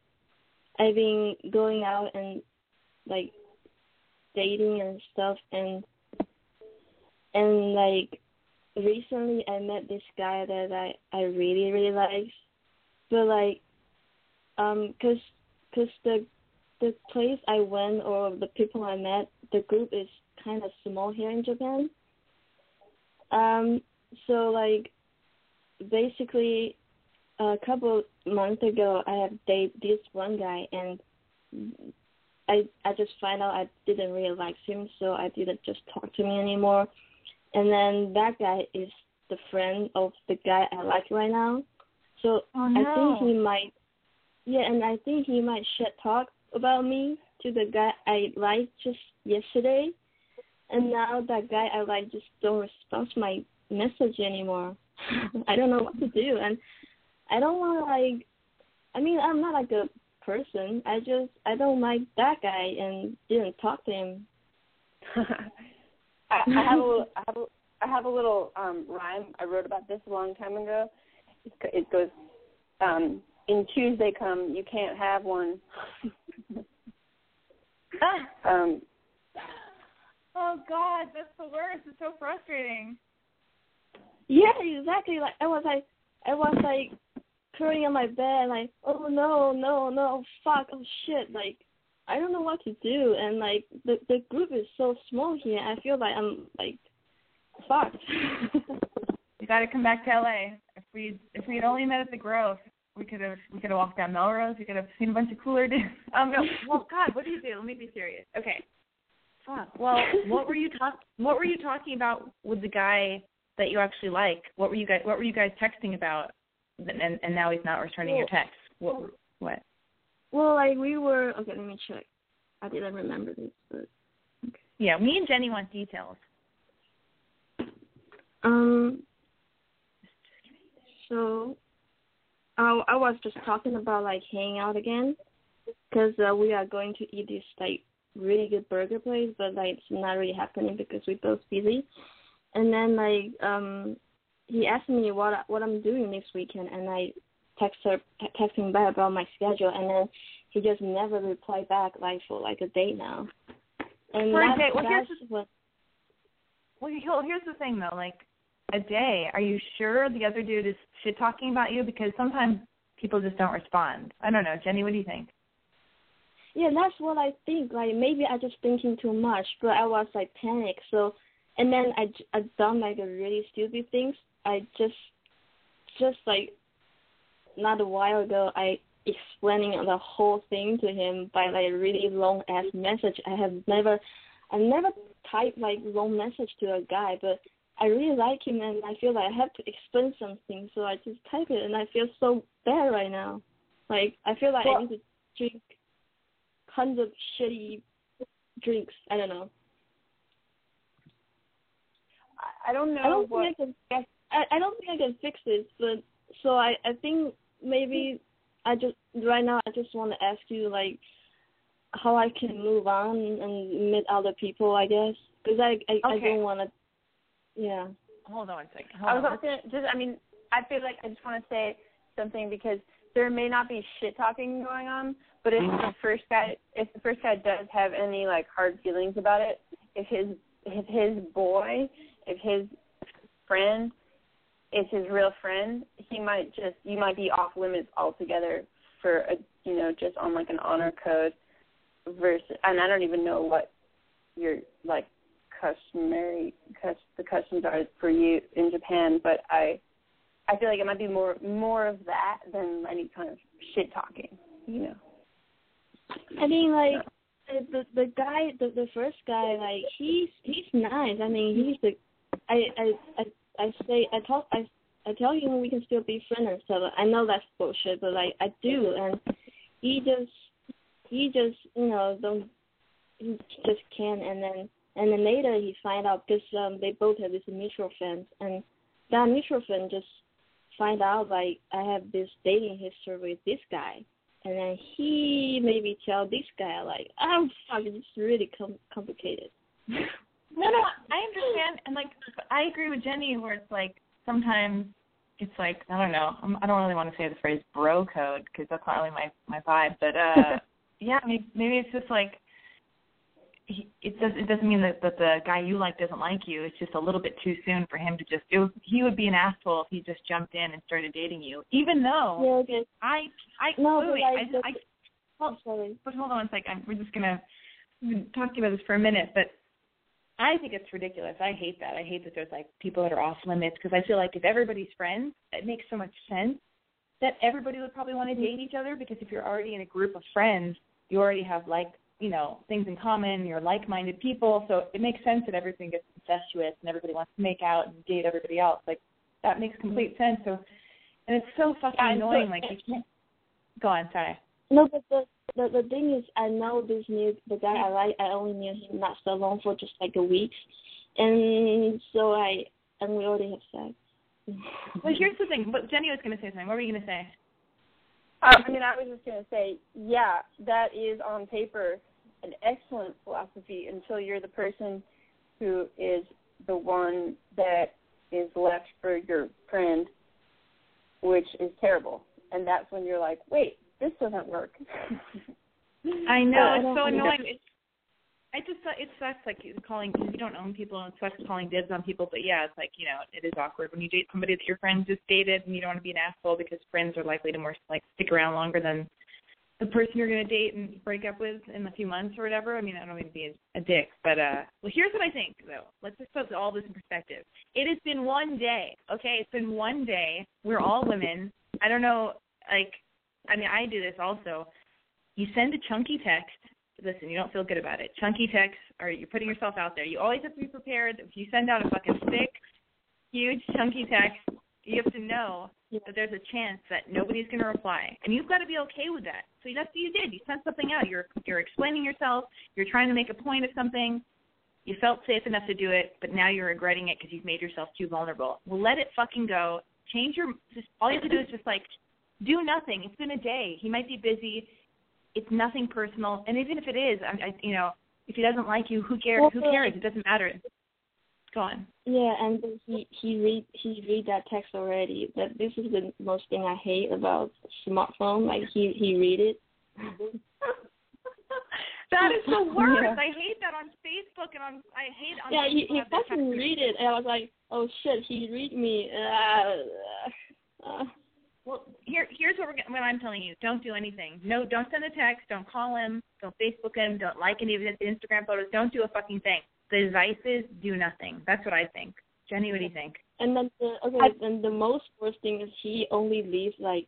[SPEAKER 9] I've been going out and like dating and stuff, and and like recently I met this guy that I I really really like, but like um cause cause the the place I went or the people I met, the group is kind of small here in Japan. Um, so like basically a couple months ago I have dated this one guy and I I just find out I didn't really like him so I didn't just talk to me anymore. And then that guy is the friend of the guy I like right now. So
[SPEAKER 3] Oh
[SPEAKER 9] I think he might yeah, and I think he might shit talk about me to the guy I liked just yesterday. And now that guy I like just don't respond to my message anymore. I don't know what to do and I don't wanna like I mean I'm not like a person. I just I don't like that guy and didn't talk to him.
[SPEAKER 4] I, I have a little, I have a, I have a little um rhyme I wrote about this a long time ago. It, it goes, um, in Tuesday come, you can't have one. um,
[SPEAKER 3] Oh God, that's the worst. It's so frustrating.
[SPEAKER 9] Yeah, exactly. Like I was like I was like curling on my bed like, oh no, no, no, fuck, oh shit, like I don't know what to do and like the the group is so small here. I feel like I'm like fucked.
[SPEAKER 3] You got to come back to LA. If we if we had only met at the Grove, we could have we could have walked down Melrose. We could have seen a bunch of cooler dudes. Um, no, well, God, what do you do? Let me be serious. Okay. Fuck. Well, what were you talk What were you talking about with the guy that you actually like? What were you guys What were you guys texting about? And and now he's not returning your text. What? What?
[SPEAKER 9] Well, like we were. Okay, let me check. I didn't remember this, but
[SPEAKER 3] Yeah, me and Jenny want details.
[SPEAKER 9] um. So, I I was just talking about like hanging out again, because uh, we are going to eat this like really good burger place, but like it's not really happening because we're both busy. And then like um, he asked me what what I'm doing next weekend, and I text her text him back about my schedule, and then he just never replied back like for like a day now. And
[SPEAKER 3] For a day- well, here's
[SPEAKER 9] that's what
[SPEAKER 3] Well, here's the thing though, like a day. Are you sure the other dude is shit talking about you? Because sometimes people just don't respond. I don't know, Jenny. What do you think?
[SPEAKER 9] Yeah, that's what I think. Like maybe I just thinking too much, but I was like panicked. So, and then I I done like a really stupid things. I just just like not a while ago I explaining the whole thing to him by like a really long ass message. I have never I never typed like long message to a guy, but I really like him and I feel like I have to explain something, so I just type it and I feel so bad right now. Like I feel like I need to drink tons of shitty drinks. I don't know.
[SPEAKER 4] I, I don't know
[SPEAKER 9] I don't
[SPEAKER 4] what.
[SPEAKER 9] think I can. I, I don't think I can fix this, but so I I think maybe I just right now I just want to ask you like how I can move on and meet other people. I guess because I I, I don't want to. Yeah.
[SPEAKER 3] Hold on one second.
[SPEAKER 4] I was
[SPEAKER 3] Hold on.
[SPEAKER 4] also gonna just. I mean, I feel like I just want to say something because there may not be shit talking going on, but if the first guy, if the first guy does have any like hard feelings about it, if his if his boy, if his friend is his real friend, he might just you might be off limits altogether for a you know just on like an honor code versus and I don't even know what your like customary cus the customs are for you in Japan, but I I feel like it might be more more of that than any kind of shit talking, you know.
[SPEAKER 9] I mean, like the the, the guy, the the first guy, like he's he's nice. I mean, he's the. I I I I say I talk I I tell him we can still be friends stuff. I know that's bullshit, but like I do, and he just he just you know don't he just can't. And then and then later he find out because um they both have this mutual friends, and that mutual friend just find out like I have this dating history with this guy and then he maybe tell this guy like, "Oh fuck, it's really com- complicated."
[SPEAKER 3] No, no, I understand, and like I agree with Jenny, where it's like sometimes it's like I don't know, I'm, I don't really want to say the phrase bro code because that's not really my my vibe, but uh, yeah, maybe, maybe it's just like he, it does it doesn't mean that that the guy you like doesn't like you. It's just a little bit too soon for him to just do. He would be an asshole if he just jumped in and started dating you, even though
[SPEAKER 9] Yeah, okay.
[SPEAKER 3] I I
[SPEAKER 9] No,
[SPEAKER 3] wait, wait, I, I
[SPEAKER 9] Oh, sorry.
[SPEAKER 3] but hold on a second. We're just gonna we've been talking about this for a minute, but I think it's ridiculous. I hate that. I hate that there's like people that are off limits because I feel like if everybody's friends, it makes so much sense that everybody would probably want to date each other because if you're already in a group of friends, you already have like you know things in common. You're like-minded people, so it makes sense that everything gets incestuous and everybody wants to make out and date everybody else. Like that makes complete sense. So, and it's so fucking
[SPEAKER 9] Yeah, and so-
[SPEAKER 3] annoying. Like you can't. Go on. Sorry.
[SPEAKER 9] No, but the, the the thing is, I know this new the guy I like. I only knew him not so long for just like a week, and so I and we already have sex.
[SPEAKER 3] Well, here's the thing. But Jenny was going to say something. What were you going to say?
[SPEAKER 4] Um, I mean, I was just gonna say, yeah, that is on paper an excellent philosophy until you're the person who is the one that is left for your friend, which is terrible. And that's when you're like, wait, this doesn't work.
[SPEAKER 3] I know it's so annoying. It's, I just thought it sucks like calling you don't own people and it sucks calling dibs on people. But yeah, it's like you know it is awkward when you date somebody that your friends just dated and you don't want to be an asshole because friends are likely to more like stick around longer than the person you're going to date and break up with in a few months or whatever. I mean, I don't mean to be a, a dick, but uh, well, here's what I think though. Let's just put all this in perspective. It has been one day, okay? It's been one day. We're all women. I don't know, like, I mean, I do this also. You send a chunky text. Listen, you don't feel good about it. Chunky text, or you're putting yourself out there. You always have to be prepared. If you send out a fucking thick, huge chunky text, You have to know that there's a chance that nobody's going to reply, and you've got to be okay with that. So that's what you did. You sent something out. You're you're explaining yourself. You're trying to make a point of something. You felt safe enough to do it, but now you're regretting it because you've made yourself too vulnerable. Well, let it fucking go. Change your. Just all you have to do is just like do nothing. It's been a day. He might be busy. It's nothing personal, and even if it is, I, I you know, if he doesn't like you, who cares? Who cares? It doesn't matter. Go on.
[SPEAKER 9] Yeah, and he he read he read that text already. That this is the most thing I hate about smartphone. Like he he read it.
[SPEAKER 3] that is the worst.
[SPEAKER 9] Yeah.
[SPEAKER 3] I hate that on Facebook and on I hate on
[SPEAKER 9] Yeah, he he fucking read it, and I was like, oh shit, he read me. Uh, uh,
[SPEAKER 3] Well, here here's what we're gonna- what I'm telling you. Don't do anything. No, don't send a text. Don't call him. Don't Facebook him. Don't like any of his Instagram photos. Don't do a fucking thing. The advice is do nothing. That's what I think. Jenny, what do you think?
[SPEAKER 9] and then the okay, and the most worst thing is he only leaves like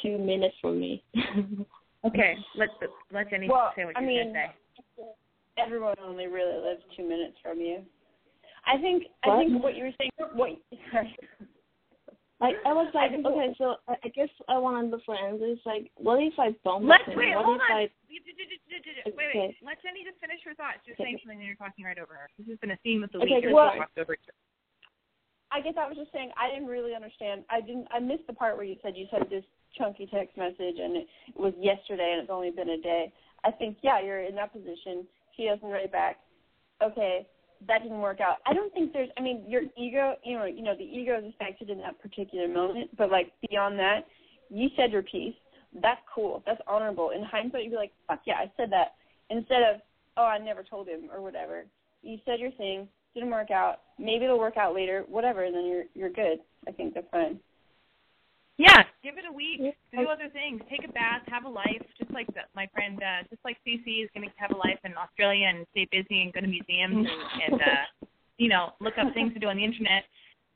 [SPEAKER 9] two minutes from me.
[SPEAKER 3] Okay, let's let Jenny
[SPEAKER 4] Well,
[SPEAKER 3] say what
[SPEAKER 4] I
[SPEAKER 3] you're
[SPEAKER 4] mean,
[SPEAKER 3] gonna say.
[SPEAKER 4] everyone only really lives two minutes from you. I think I think what you were saying what
[SPEAKER 9] Like I was like, okay, so I guess I want to look for answers. Like, what if I bump
[SPEAKER 3] Let's
[SPEAKER 9] him?
[SPEAKER 3] wait.
[SPEAKER 9] What
[SPEAKER 3] Hold
[SPEAKER 9] if
[SPEAKER 3] on.
[SPEAKER 9] I
[SPEAKER 3] Wait, wait.
[SPEAKER 9] Okay.
[SPEAKER 3] Let Jenny just finish her thoughts. You're
[SPEAKER 9] Okay.
[SPEAKER 3] saying something and you're talking right over her. This has been a theme of the
[SPEAKER 9] Okay,
[SPEAKER 3] week.
[SPEAKER 4] Well-
[SPEAKER 3] over.
[SPEAKER 4] I guess I was just saying I didn't really understand. I didn't. I missed the part where you said you sent this chunky text message and it was yesterday and it's only been a day. I think yeah, you're in that position. He doesn't write back. Okay, that didn't work out. I don't think there's. I mean, your ego. You know, you know, the ego is affected in that particular moment. But like beyond that, you said your piece. That's cool. That's honorable. In hindsight, you'd be like, fuck yeah, I said that. Instead of, oh, I never told him or whatever. You said your thing. Didn't work out. Maybe it'll work out later. Whatever. And then you're you're good. I think that's fine.
[SPEAKER 3] Yeah, give it a week. Do other things. Take a bath. Have a life. Just like the, my friend, uh, just like Cece is going to have a life in Australia and stay busy and go to museums and, and uh, you know, look up things to do on the internet.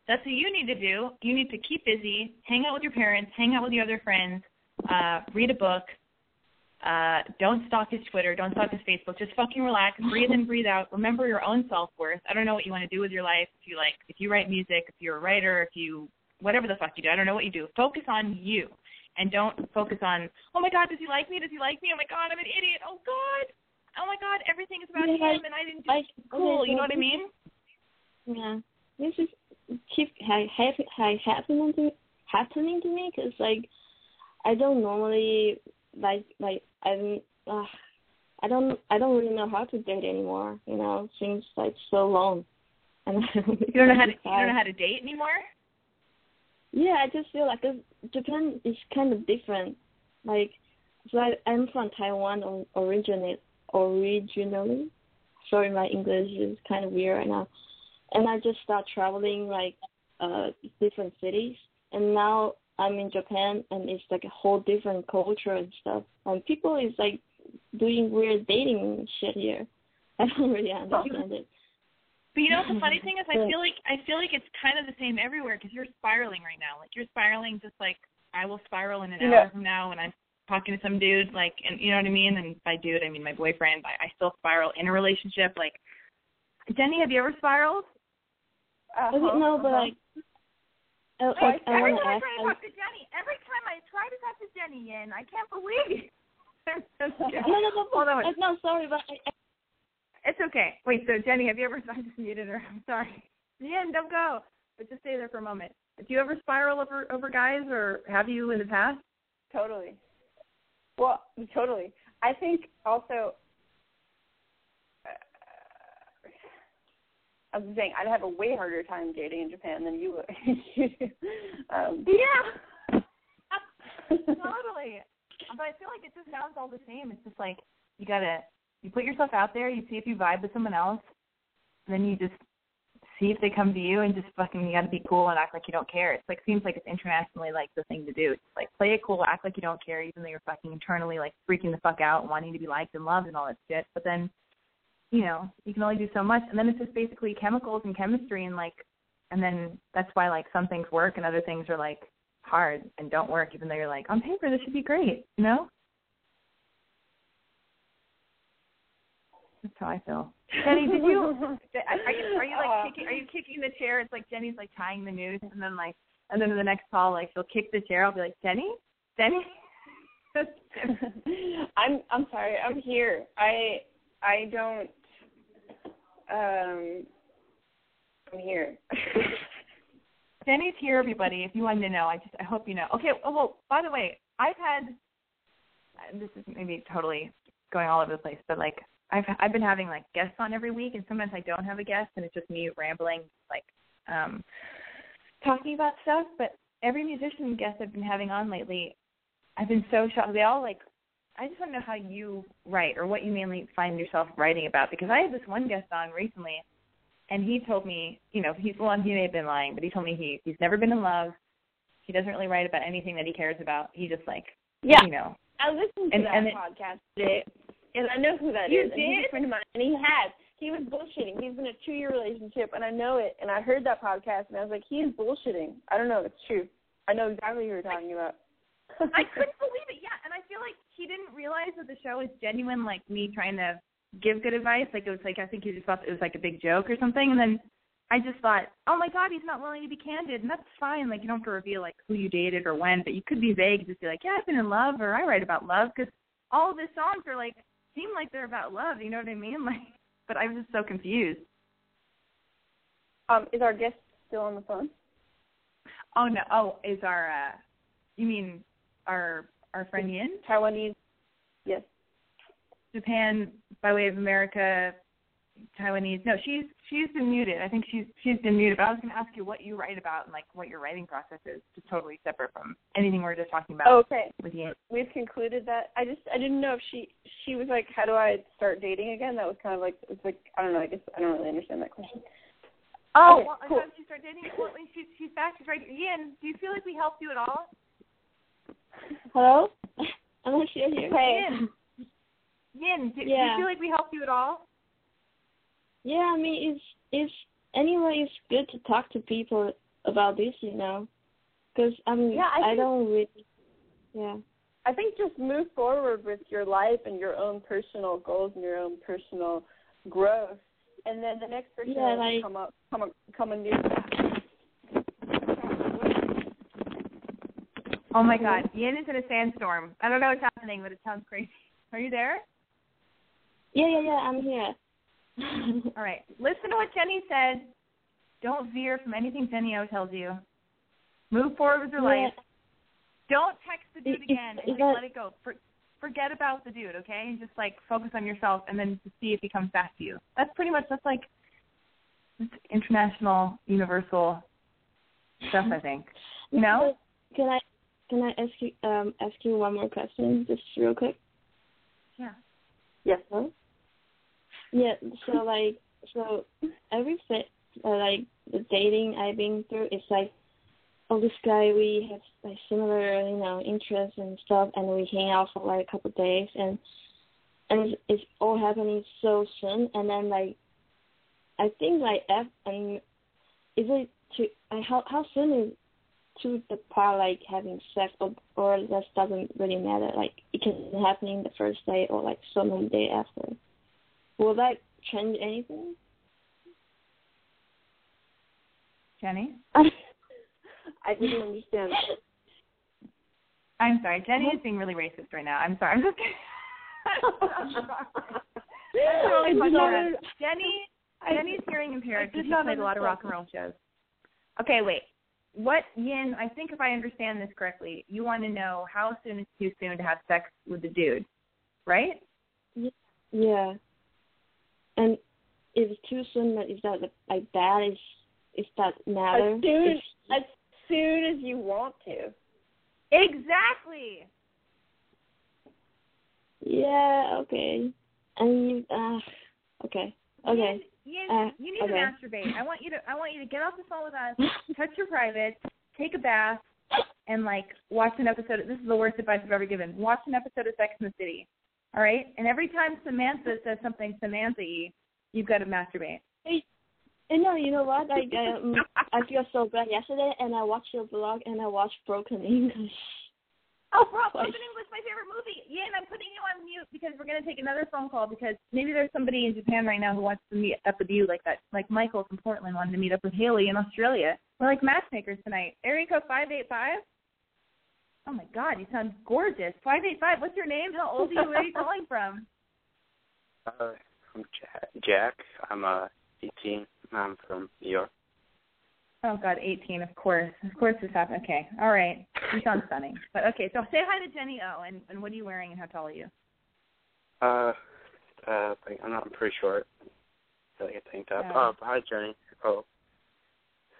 [SPEAKER 3] That's what you need to do. You need to keep busy. Hang out with your parents. Hang out with your other friends. Uh, read a book. Uh, don't stalk his Twitter. Don't stalk his Facebook. Just fucking relax. Breathe in, breathe out. Remember your own self worth. I don't know what you want to do with your life. If you like, if you write music, if you're a writer, if you whatever the fuck you do. I don't know what you do. Focus on you, and don't focus on oh my god, does he like me? Does he like me? Oh my god, I'm an idiot. Oh god. Oh my god, everything is about
[SPEAKER 9] Yeah,
[SPEAKER 3] him, and I didn't do
[SPEAKER 9] like,
[SPEAKER 3] cool.
[SPEAKER 9] okay,
[SPEAKER 3] you know what I mean?
[SPEAKER 9] Yeah, this is keep ha- ha- ha- happening to happening to me because like I don't normally like like I'm uh, I don't I don't really know how to date anymore. You know, seems like so long. And I don't
[SPEAKER 3] You don't know how to you don't know how to date anymore.
[SPEAKER 9] Yeah, I just feel like Japan is kind of different. Like, so I, I'm from Taiwan or- originally. Originally, sorry, my English is kind of weird right now. And I just start traveling like uh different cities, and now I'm in Japan, and it's like a whole different culture and stuff. And people is like doing weird dating shit here. I don't really understand it.
[SPEAKER 3] But you know what the funny thing is? I feel like I feel like it's kind of the same everywhere because you're spiraling right now. Like you're spiraling just like I will spiral in an
[SPEAKER 4] Yeah.
[SPEAKER 3] hour from now when I'm talking to some dude. Like, and you know what I mean? And by dude, I mean my boyfriend. I, I still spiral in a relationship. Like, Jenny, have you ever spiraled?
[SPEAKER 4] Uh-huh,
[SPEAKER 9] Okay, no, but like,
[SPEAKER 3] Oh,
[SPEAKER 9] I, I
[SPEAKER 3] every
[SPEAKER 9] to
[SPEAKER 3] time I try to talk to Jenny, every time I try to talk to Jenny, in I can't believe.
[SPEAKER 9] No, no, no, uh, no, sorry, but I, I,
[SPEAKER 3] It's okay. Wait, so Jenny, have you ever? I just muted her. I'm sorry. Jen, don't go. But just stay there for a moment. Do you ever spiral over over guys, or have you in the past?
[SPEAKER 4] Totally. Well, totally. I think also. Uh, I was saying I'd have a way harder time dating in Japan than you would. um,
[SPEAKER 3] Yeah. totally. But I feel like it just sounds all the same. It's just like you gotta you put yourself out there, you see if you vibe with someone else, then you just see if they come to you and just fucking you gotta be cool and act like you don't care. It's like seems like it's internationally like the thing to do. It's like play it cool, act like you don't care, even though you're fucking internally like freaking the fuck out, wanting to be liked and loved and all that shit. But then, you know, you can only do so much and then it's just basically chemicals and chemistry and like and then that's why like some things work and other things are like hard and don't work even though you're like, on paper this should be great, you know? That's how I feel. Jenny, did you are you, are you like kicking are you kicking the chair? It's like Jenny's like tying the noose and then like and then in the next call, like she'll kick the chair. I'll be like, Jenny, Jenny.
[SPEAKER 4] I'm I'm sorry. I'm here. I I don't. Um. I'm here.
[SPEAKER 3] Jenny's here, everybody. If you wanted to know, I just I hope you know. Okay. Oh, well, by the way, I've had. This is maybe totally going all over the place, but like I've I've been having like guests on every week, and sometimes I don't have a guest, and it's just me rambling, like um talking about stuff. But every musician guest I've been having on lately, I've been so shocked. They all like. I just want to know how you write or what you mainly find yourself writing about because I had this one guest on recently, and he told me, you know, he's well, he may have been lying, but he told me he he's never been in love. He doesn't really write about anything that he cares about. He just like,
[SPEAKER 4] Yeah.
[SPEAKER 3] you know,
[SPEAKER 4] I listened to
[SPEAKER 3] And-
[SPEAKER 4] that
[SPEAKER 3] and it-
[SPEAKER 4] podcast today, and I know who that is.
[SPEAKER 3] You
[SPEAKER 4] and He's
[SPEAKER 3] did?
[SPEAKER 4] a friend of mine, and he has. He was bullshitting. He's in a two-year relationship, and I know it. And I heard that podcast, and I was like, he is bullshitting. I don't know. If it's true. I know exactly who you're talking about.
[SPEAKER 3] I couldn't believe it. Yeah, and I feel like he didn't realize that the show was genuine, like me trying to give good advice. Like it was like I think he just thought it was like a big joke or something, and then I just thought, oh my god, he's not willing to be candid, and that's fine. Like you don't have to reveal like who you dated or when, but you could be vague, just be like, yeah, I've been in love, or I write about love, because all of his songs are like seem like they're about love. You know what I mean? Like, but I was just so confused.
[SPEAKER 4] Um, is our guest still on the phone?
[SPEAKER 3] Oh no, oh is our, uh you mean our our friend Yin?
[SPEAKER 4] Taiwanese. Yes.
[SPEAKER 3] Japan by way of America, Taiwanese. No, she's she's been muted. I think she's she's been muted. But I was going to ask you what you write about and like what your writing process is, just totally separate from anything we're just talking about
[SPEAKER 4] Oh, okay.
[SPEAKER 3] with you.
[SPEAKER 4] We've concluded that. I just I didn't know if she she was like, how do I start dating again? That was kind of like it's like I don't know. I guess I don't really understand that question.
[SPEAKER 3] Oh,
[SPEAKER 4] Okay,
[SPEAKER 3] well,
[SPEAKER 4] cool.
[SPEAKER 3] how did you start dating? Well, wait, she's she's back. She's right. Yin, do you feel like we helped you at all?
[SPEAKER 9] Hello? I'm not sure here.
[SPEAKER 3] Yin, Yin, do, do you
[SPEAKER 9] Yeah.
[SPEAKER 3] feel like we helped you at all?
[SPEAKER 9] Yeah, I mean it's it's anyway it's good to talk to people about this, you know, because I mean
[SPEAKER 4] Yeah, I
[SPEAKER 9] I don't really. Yeah.
[SPEAKER 4] I think just move forward with your life and your own personal goals and your own personal growth, and then the next person
[SPEAKER 9] Yeah,
[SPEAKER 4] will
[SPEAKER 9] like-
[SPEAKER 4] come up, come up, come and do.
[SPEAKER 3] Oh my God, Yin is in a sandstorm. I don't know what's happening, but it sounds crazy. Are you there?
[SPEAKER 9] Yeah, yeah, yeah. I'm here.
[SPEAKER 3] All right. Listen to what Jenny said. Don't veer from anything Jenny O tells you. Move forward with your
[SPEAKER 9] Yeah.
[SPEAKER 3] life. Don't text the dude again and
[SPEAKER 9] that-
[SPEAKER 3] let it go. For, forget about the dude, okay? And just like focus on yourself and then to see if he comes back to you. That's pretty much that's like international, universal stuff. I think. You know?
[SPEAKER 9] Can I can I ask you um ask you one more question just real quick?
[SPEAKER 3] Yeah.
[SPEAKER 4] Yes.
[SPEAKER 9] Hello? Yeah. So like so every fit uh, like the dating I've been through it's like oh this guy we have like similar you know interests and stuff and we hang out for like a couple of days and and it's, it's all happening so soon and then like I think like F mean is it to how how soon is to the part like having sex or or that doesn't really matter like it can happen in the first day or like so many day after will that change anything
[SPEAKER 3] Jenny.
[SPEAKER 4] I didn't understand.
[SPEAKER 3] I'm sorry. Jenny uh-huh. is being really racist right now. I'm sorry. I'm just. I'm totally
[SPEAKER 4] I did
[SPEAKER 3] fucking
[SPEAKER 4] not-
[SPEAKER 3] around. Jenny. Jenny's hearing impaired because she played a lot of rock and roll shows. Okay, wait. What Yin? I think if I understand this correctly, you want to know how soon is too soon to have sex with the dude, right?
[SPEAKER 9] yeah and if it's too soon that is that like bad is is that matter
[SPEAKER 4] As soon
[SPEAKER 9] If-
[SPEAKER 4] as soon as you want to.
[SPEAKER 3] Exactly.
[SPEAKER 9] yeah okay and you uh okay okay
[SPEAKER 3] Yin, Yin,
[SPEAKER 9] Uh,
[SPEAKER 3] you need
[SPEAKER 9] okay.
[SPEAKER 3] to masturbate. I want you to. I want you to get off the phone with us, touch your private, take a bath, and like watch an episode. Of, This is the worst advice I've ever given. Watch an episode of Sex in the City. All right, and every time Samantha says something Samantha-y, you've got to masturbate.
[SPEAKER 9] and no you know what I um, I feel so bad yesterday and I watched your blog and I watched Broken English
[SPEAKER 3] Oh, bro, Broken English, my favorite movie. Yeah, and I'm putting you on mute because we're going to take another phone call because maybe there's somebody in Japan right now who wants to meet up with you like that, like Michael from Portland wanted to meet up with Haley in Australia. We're like matchmakers tonight. Area code 585. Oh my God, you sound gorgeous. 585, what's your name? How old are you? Where are you calling from?
[SPEAKER 10] Uh, I'm Jack. Jack. I'm uh 18. I'm from New York.
[SPEAKER 3] Oh God, 18, of course. Of course this happened. Okay, all right. You sound stunning. But okay, so say hi to Jenny O, and, and what are you wearing and how tall are you?
[SPEAKER 10] Uh, uh, I'm not. I'm pretty short. I Like a tank top.
[SPEAKER 3] Oh.
[SPEAKER 10] Oh, hi Jenny. Oh.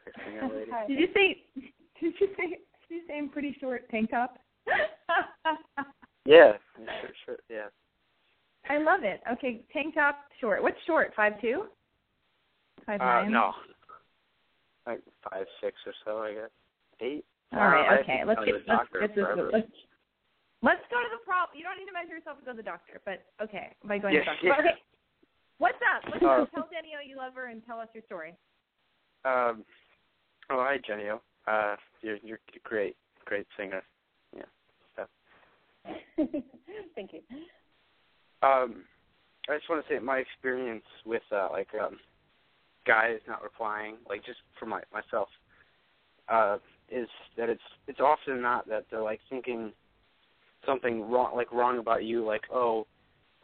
[SPEAKER 10] Lady.
[SPEAKER 3] Did you say? Did you say? You I'm pretty short tank top?
[SPEAKER 10] Yeah. Sure. Sure. Yeah.
[SPEAKER 3] I love it. Okay, tank top, short. What's short? Five two? Five
[SPEAKER 10] Uh,
[SPEAKER 3] nine?
[SPEAKER 10] no. Like five six or so, I guess. Eight.
[SPEAKER 3] All right.
[SPEAKER 10] Uh,
[SPEAKER 3] Okay. Let's get
[SPEAKER 10] to the
[SPEAKER 3] let's. Let's let's go to the problem. You don't need to measure yourself to go to the doctor, but okay, by going to the doctor.
[SPEAKER 10] yeah.
[SPEAKER 3] Okay. What's up? What's
[SPEAKER 10] Uh,
[SPEAKER 3] up? Tell Jenny you love her and tell us your story.
[SPEAKER 10] Um. Oh, hi Jenny. Uh, you're you're a great, great singer. Yeah. Stuff.
[SPEAKER 4] Thank you.
[SPEAKER 10] Um, I just want to say my experience with uh, like um, guys not replying, like just for my myself, uh, is that it's it's often not that they're like thinking something wrong, like wrong about you, like oh,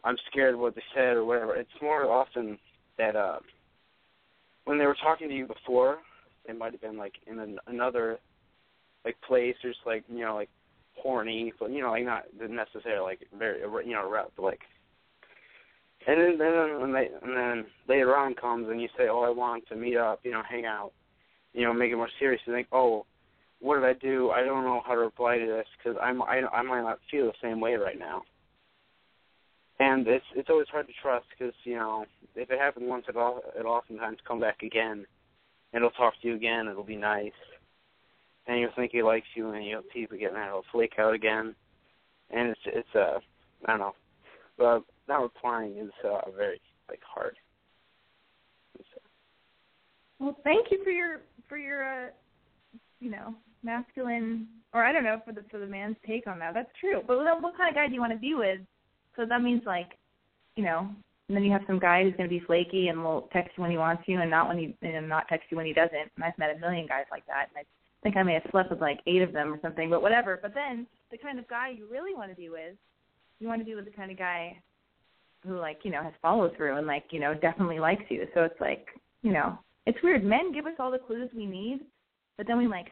[SPEAKER 10] I'm scared of what they said or whatever. It's more often that uh, when they were talking to you before, they might have been like in an, another like place or just like you know like horny, but you know like not necessarily like very you know route, but like and then, then when they and then later on comes and you say, "Oh, I want to meet up, you know, hang out, you know, make it more serious." You think, "Oh, what did I do? I don't know how to reply to this because I'm I I might not feel the same way right now." And it's it's always hard to trust because you know if it happens once, it all it oftentimes come back again, and it'll talk to you again. It'll be nice, and you'll think he likes you, and you'll keep getting that. It'll flake out again, and it's it's uh I don't know, but not replying is uh, very like hard.
[SPEAKER 3] Well, thank you for your for your uh, you know masculine or I don't know for the for the man's take on that. That's true. But then what kind of guy do you want to be with? So that means like, you know, and then you have some guy who's going to be flaky and will text you when he wants you and not when he and not text you when he doesn't. And I've met a million guys like that. And I think I may have slept with like eight of them or something. But whatever. But then the kind of guy you really want to be with, you want to be with the kind of guy who like you know has follow through and like you know definitely likes you. So it's like you know it's weird. Men give us all the clues we need, but then we like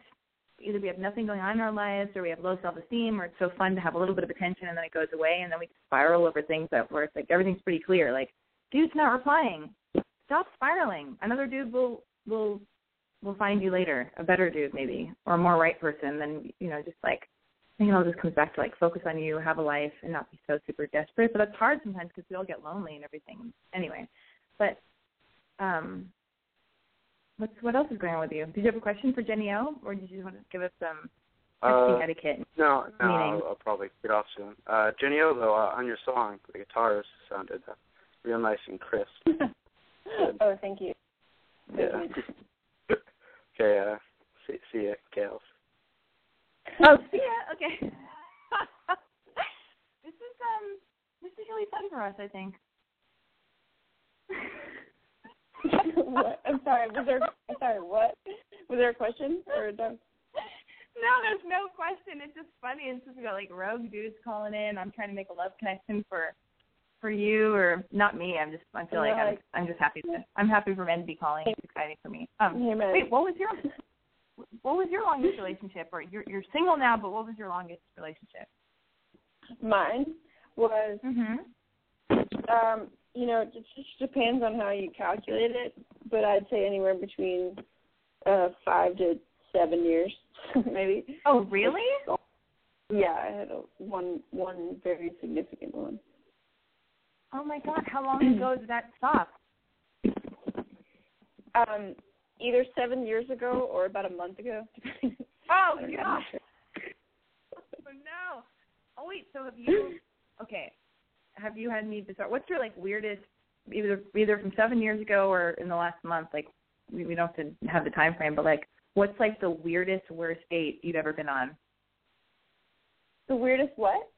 [SPEAKER 3] either we have nothing going on in our lives or we have low self esteem or it's so fun to have a little bit of attention and then it goes away and then we spiral over things that where it's like everything's pretty clear. Like, dude's not replying. Stop spiraling. Another dude will will will find you later, a better dude maybe, or a more right person than you know, just like I think it all just comes back to like focus on you, have a life, and not be so super desperate. But it's hard sometimes because we all get lonely and everything. Anyway, but um, what's what else is going on with you? Did you have a question for Jenny O, or did you want to give us some texting
[SPEAKER 10] Uh,
[SPEAKER 3] etiquette?
[SPEAKER 10] No, no, I'll, I'll probably get off soon. Uh, Jenny O, though, uh, on your song, the guitars sounded uh, real nice and crisp.
[SPEAKER 4] oh, thank you.
[SPEAKER 10] Yeah. okay, uh, see, see ya, gals.
[SPEAKER 3] Oh, see ya. Okay. this is um, this is really fun for us. I think.
[SPEAKER 4] What? I'm sorry. Was there? I'm sorry. What? Was there a question or no?
[SPEAKER 3] No, there's no question. It's just funny. It's just got like rogue dudes calling in. I'm trying to make a love connection for for you or not me. I'm just I feel like I'm I'm just happy to I'm happy for men to be calling. It's exciting for me. Um
[SPEAKER 4] Amen.
[SPEAKER 3] wait, what was your what was your longest relationship? Or you're you're single now, but what was your longest relationship?
[SPEAKER 4] Mine was,
[SPEAKER 3] Mhm.
[SPEAKER 4] um, you know, it just depends on how you calculate it, but I'd say anywhere between uh five to seven years, maybe.
[SPEAKER 3] Oh, really?
[SPEAKER 4] Yeah, I had a one one very significant one.
[SPEAKER 3] Oh my god, how long ago did that stop?
[SPEAKER 4] Um, either seven years ago or about a month ago.
[SPEAKER 3] Oh
[SPEAKER 4] I don't
[SPEAKER 3] Oh no. Oh wait, so have you okay. Have you had any bizarre what's your like weirdest either either from seven years ago or in the last month, like we, we don't have to have the time frame, but like what's like the weirdest worst date you've ever been on?
[SPEAKER 4] The weirdest what?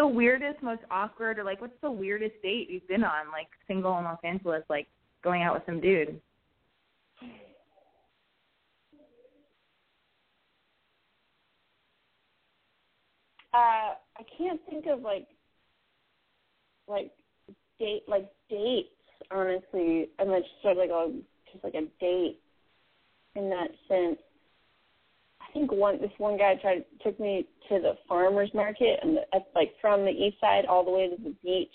[SPEAKER 3] the weirdest, most awkward, or like what's the weirdest date you've been on, like single in Los Angeles, like going out with some dude?
[SPEAKER 4] Uh, I can't think of like like date like dates honestly. Not just sort of like a just like a date in that sense. I think one this one guy tried took me to the farmers market and the, at, like from the east side all the way to the beach.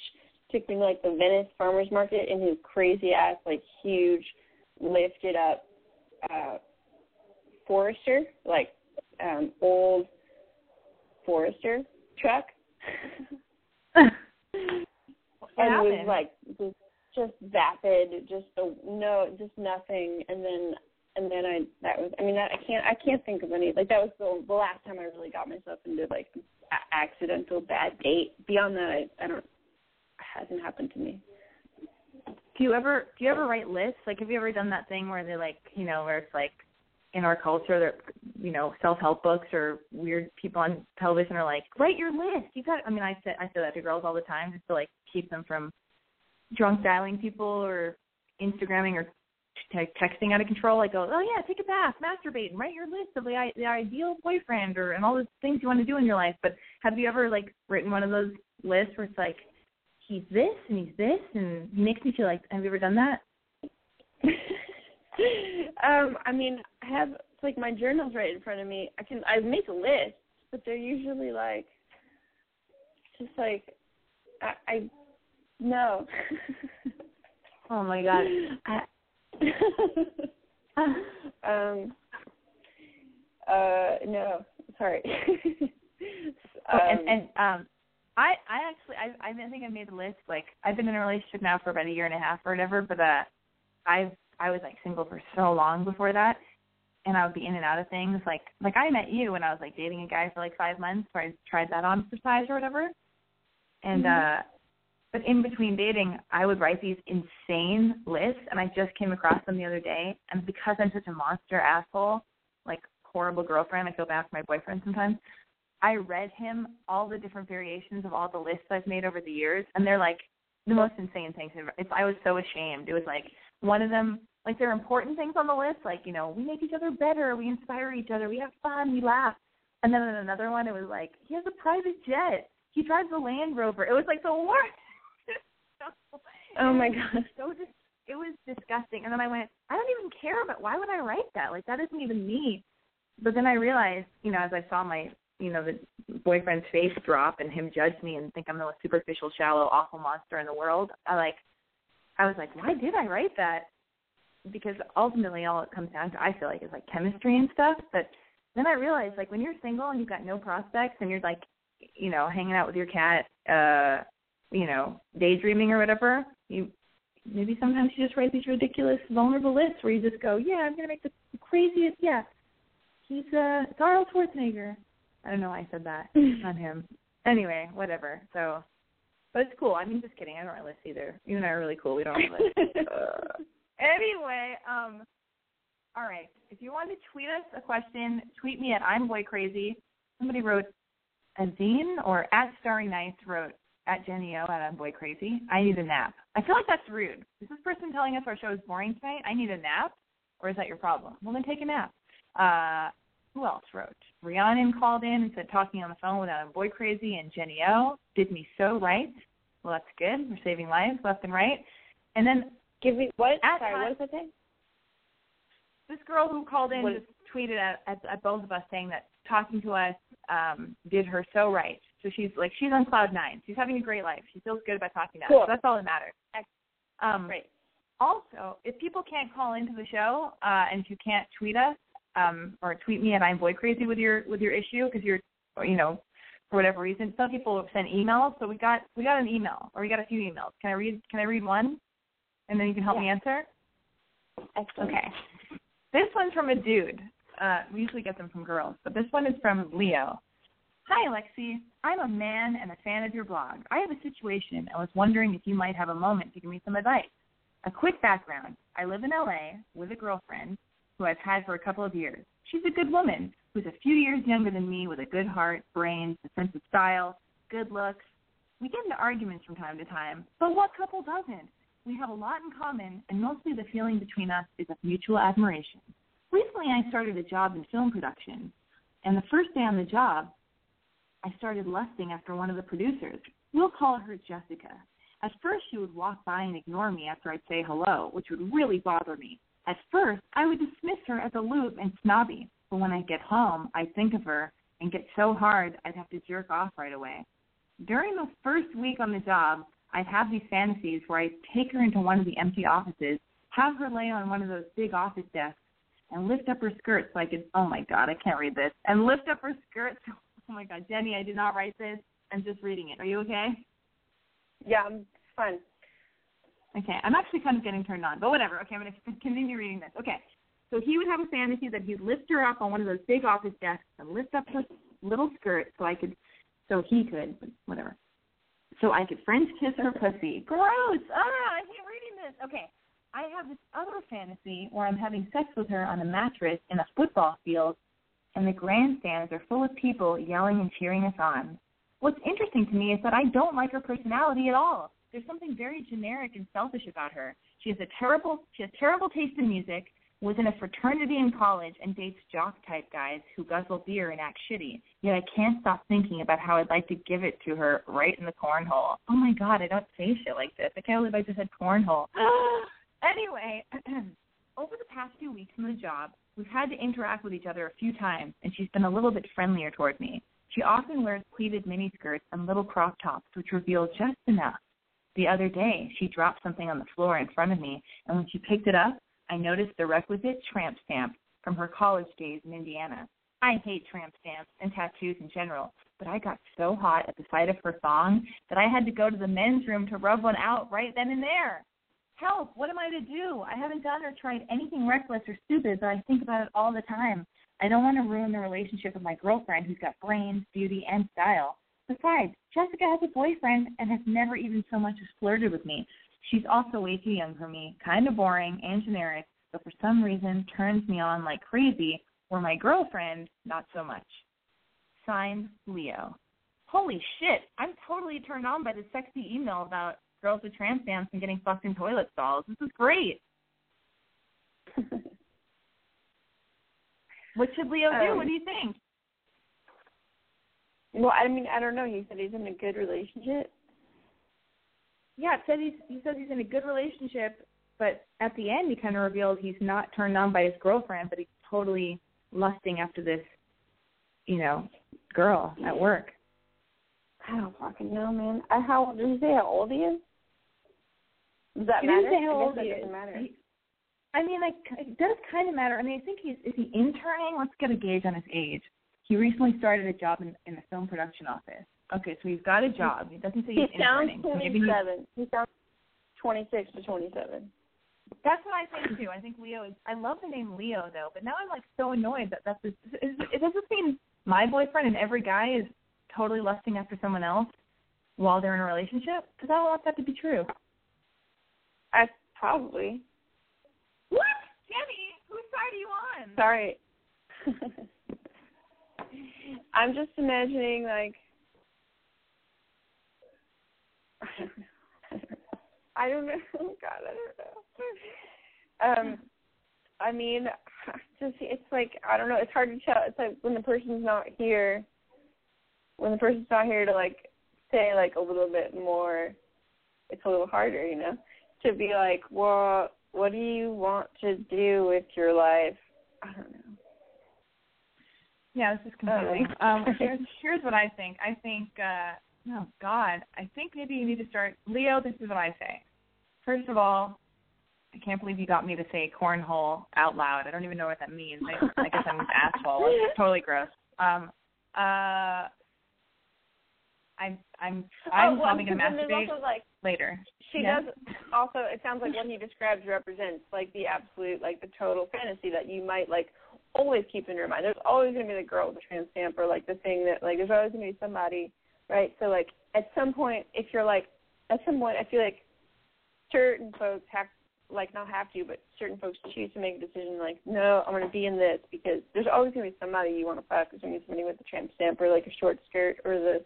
[SPEAKER 4] Took me to like the Venice farmers market in his crazy ass like huge lifted up uh Forester like um old Forester truck. and was like just just vapid, just a, no, just nothing, and then and then I that was I mean that I can't I can't think of any like that was the the last time I really got myself into like a- accidental bad date. Beyond that, I I don't it hasn't happened to me.
[SPEAKER 3] Do you ever do you ever write lists? Like, have you ever done that thing where they like, you know, where it's like in our culture, that you know, self help books or weird people on television are like, write your list. You got. I mean, I say I say that to girls all the time just to like keep them from drunk dialing people or Instagramming or t- texting out of control. I go, oh yeah, take a bath, masturbate, and write your list of the the ideal boyfriend or and all the things you want to do in your life. But have you ever like written one of those lists where it's like, he's this and he's this and he makes me feel like. Have you ever done that?
[SPEAKER 4] um, I mean, I have it's like my journal's right in front of me. I can I make a list, but they're usually like just like I, I no.
[SPEAKER 3] oh my god.
[SPEAKER 4] I, um. Uh, no, sorry.
[SPEAKER 3] Oh, and and um I I actually I I think I made a list like I've been in a relationship now for about a year and a half or whatever, but uh I've I was like single for so long before that and I would be in and out of things like like I met you when I was like dating a guy for like five months where I tried that on for size or whatever. And
[SPEAKER 4] Mhm.
[SPEAKER 3] uh but in between dating I would write these insane lists and I just came across them the other day and because I'm such a monster asshole, like horrible girlfriend, I feel bad for my boyfriend sometimes. I read him all the different variations of all the lists I've made over the years, and they're like the most insane things. It's, I was so ashamed. It was like one of them, like there are important things on the list, like you know we make each other better, we inspire each other, we have fun, we laugh. And then in another one, it was like he has a private jet, he drives a Land Rover. It was like the worst.
[SPEAKER 4] Oh my God.
[SPEAKER 3] So dis- it was disgusting. And then I went, I don't even care about. Why would I write that? Like that isn't even me. But then I realized, you know, as I saw my, you know, the boyfriend's face drop and him judge me and think I'm the most superficial, shallow, awful monster in the world, I like, I was like, why did I write that? Because ultimately, all it comes down to, I feel like, is like chemistry and stuff. But then I realized, like, when you're single and you've got no prospects and you're like, you know, hanging out with your cat, uh, you know, daydreaming or whatever, you maybe sometimes you just write these ridiculous, vulnerable lists where you just go, yeah, I'm gonna make the craziest, yeah. He's uh, it's Arnold Schwarzenegger. I don't know why I said that on him. Anyway, whatever. So, but it's cool. I mean, just kidding. I don't really lists either. You and I are really cool. We don't lists. Uh, anyway, um, all right. If you want to tweet us a question, tweet me at I'm Boy Crazy. Somebody wrote Azine or at Starry Nights wrote at Jenny O at I'm Boy Crazy. I need a nap. I feel like that's rude. Is this person telling us our show is boring tonight? I need a nap, or is that your problem? Well, then take a nap. Uh, who else wrote? Rhiannon called in and said talking on the phone with I'm Boy Crazy and Jenny O did me so right. Well, that's good. We're saving lives left and right. And then
[SPEAKER 4] Give me what?
[SPEAKER 3] At
[SPEAKER 4] Sorry,
[SPEAKER 3] time-
[SPEAKER 4] what does that say?
[SPEAKER 3] this girl who called in
[SPEAKER 4] What-
[SPEAKER 3] just tweeted at, at, at both of us saying that talking to us um, did her so right. So she's like she's on cloud nine. She's having a great life. She feels good about talking to us. So that's all that matters. Um,
[SPEAKER 4] Great.
[SPEAKER 3] Also, if people can't call into the show uh, and if you can't tweet us um, or tweet me at I'm Boy Crazy with your with your issue because you're you know for whatever reason, some people sent emails. So we got we got an email or we got a few emails. Can I read Can I read one? And then you can help me answer.
[SPEAKER 4] Excellent.
[SPEAKER 3] Okay. This one's from a dude. Uh, we usually get them from girls, but this one is from Leo. Hi, Alexi. I'm a man and a fan of your blog. I have a situation and was wondering if you might have a moment to give me some advice. A quick background. I live in LA with a girlfriend who I've had for a couple of years. She's a good woman who's a few years younger than me with a good heart, brains, a sense of style, good looks, We get into arguments from time to time, but what couple doesn't? We have a lot in common, and mostly the feeling between us is of mutual admiration. Recently, I started a job in film production, and the first day on the job, I started lusting after one of the producers. We'll call her Jessica. At first, she would walk by and ignore me after I'd say hello, which would really bother me. At first, I would dismiss her as aloof and snobby, but when I get home, I'd think of her and get so hard I'd have to jerk off right away. During the first week on the job, I'd have these fantasies where I'd take her into one of the empty offices, have her lay on one of those big office desks, and lift up her skirt so I could, oh my God, I can't read this, and lift up her skirt. So, oh my God, Jenny, I did not write this. I'm just reading it. Are you okay?
[SPEAKER 4] Yeah, I'm fine.
[SPEAKER 3] Okay, I'm actually kind of getting turned on, but whatever. Okay, I'm going to continue reading this. Okay, so he would have a fantasy that he'd lift her up on one of those big office desks and lift up her little skirt so I could, so he could, but whatever. So I could French kiss her pussy. Gross! Ah, I hate reading this. Okay, I have this other fantasy where I'm having sex with her on a mattress in a football field, and the grandstands are full of people yelling and cheering us on. What's interesting to me is that I don't like her personality at all. There's something very generic and selfish about her. She has a terrible she has terrible taste in music, was in a fraternity in college and dates jock type guys who guzzle beer and act shitty. Yet I can't stop thinking about how I'd like to give it to her right in the cornhole. Oh my god, I don't say shit like this. I can't believe I just said cornhole. anyway, over the past few weeks in the job, we've had to interact with each other a few times, and she's been a little bit friendlier toward me. She often wears pleated miniskirts and little crop tops, which reveal just enough. The other day, she dropped something on the floor in front of me, and when she picked it up, I noticed the requisite tramp stamp from her college days in Indiana. I hate tramp stamps and tattoos in general, but I got so hot at the sight of her thong that I had to go to the men's room to rub one out right then and there. Help! What am I to do? I haven't done or tried anything reckless or stupid, but I think about it all the time. I don't want to ruin the relationship with my girlfriend who's got brains, beauty, and style. Besides, Jessica has a boyfriend and has never even so much as flirted with me. She's also way too young for me, kind of boring and generic, but for some reason turns me on like crazy, where my girlfriend, not so much. Signed, Leo. Holy shit, I'm totally turned on by this sexy email about girls with tramp stamps and getting fucked in toilet stalls. This is great. what should Leo do?
[SPEAKER 4] Um,
[SPEAKER 3] what do you think?
[SPEAKER 4] Well, I mean, I don't know. He said he's in a good relationship.
[SPEAKER 3] Yeah, it says he's he says he's in a good relationship, but at the end he kind of revealed he's not turned on by his girlfriend, but he's totally lusting after this, you know, girl at work.
[SPEAKER 4] I don't fucking know, man. I, how did he say how old he is? Does that
[SPEAKER 3] He
[SPEAKER 4] matter?
[SPEAKER 3] didn't say how
[SPEAKER 4] I guess
[SPEAKER 3] old
[SPEAKER 4] that
[SPEAKER 3] he
[SPEAKER 4] doesn't
[SPEAKER 3] is.
[SPEAKER 4] matter.
[SPEAKER 3] He- I mean, like it does kind of matter. I mean, I think he's is he interning? Let's get a gauge on his age. He recently started a job in in the film production office. Okay, so he's got a job. He doesn't say
[SPEAKER 4] He
[SPEAKER 3] he's
[SPEAKER 4] sounds
[SPEAKER 3] interning. So maybe he's,
[SPEAKER 4] 27. He sounds 26 to 27.
[SPEAKER 3] that's what I think too. I think Leo is. I love the name Leo though, but now I'm like so annoyed that that's. Is, is, does this mean my boyfriend and every guy is totally lusting after someone else while they're in a relationship? Because I don't want that to be true.
[SPEAKER 4] I probably.
[SPEAKER 3] What, Jenny? Whose side are you on?
[SPEAKER 4] Sorry. I'm just imagining like I don't know. God, I don't know. Um, I mean, just it's like I don't know. It's hard to tell. It's like when the person's not here, when the person's not here to like say like a little bit more. It's a little harder, you know, to be like, well, what do you want to do with your life? I don't know.
[SPEAKER 3] Yeah, this is confusing. Um, here's here's what I think. I think, uh, oh God, I think maybe you need to start. Leo, this is what I say. First of all, I can't believe you got me to say cornhole out loud. I don't even know what that means. I, I guess I'm an asshole. It's totally gross. Um, uh, I'm I'm I'm
[SPEAKER 4] oh, well,
[SPEAKER 3] probably gonna masturbate
[SPEAKER 4] also like
[SPEAKER 3] later.
[SPEAKER 4] she
[SPEAKER 3] Yeah.
[SPEAKER 4] does also it sounds like what he describes represents like the absolute like the total fantasy that you might like always keep in your mind. There's always gonna be the girl with the trans stamp or like the thing that like there's always gonna be somebody, right? So like at some point if you're like at some point I feel like certain folks have like not have to, but certain folks choose to make a decision like, no, I'm gonna be in this because there's always gonna be somebody you want to fuck. There's gonna be somebody with the tramp stamp or like a short skirt or the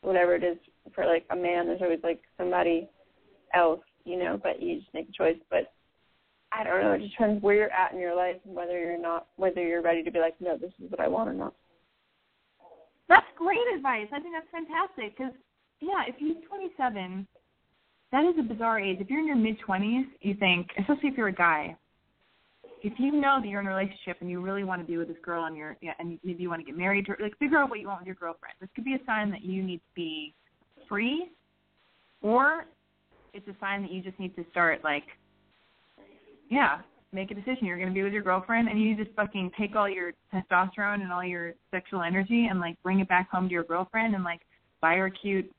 [SPEAKER 4] whatever it is for like a man. There's always like somebody else, you know. But you just make a choice. But I don't know. It just depends where you're at in your life and whether you're not, whether you're ready to be like, no, this is what I want or not.
[SPEAKER 3] That's great advice. I think that's fantastic because, yeah, if you're 27, that is a bizarre age. If you're in your mid 20s, you think, especially if you're a guy, if you know that you're in a relationship and you really want to be with this girl and you're yeah, and maybe you want to get married her, like figure out what you want with your girlfriend. This could be a sign that you need to be free, or it's a sign that you just need to start like, yeah, make a decision. You're going to be with your girlfriend, and you just fucking take all your testosterone and all your sexual energy and like bring it back home to your girlfriend and like buy her cute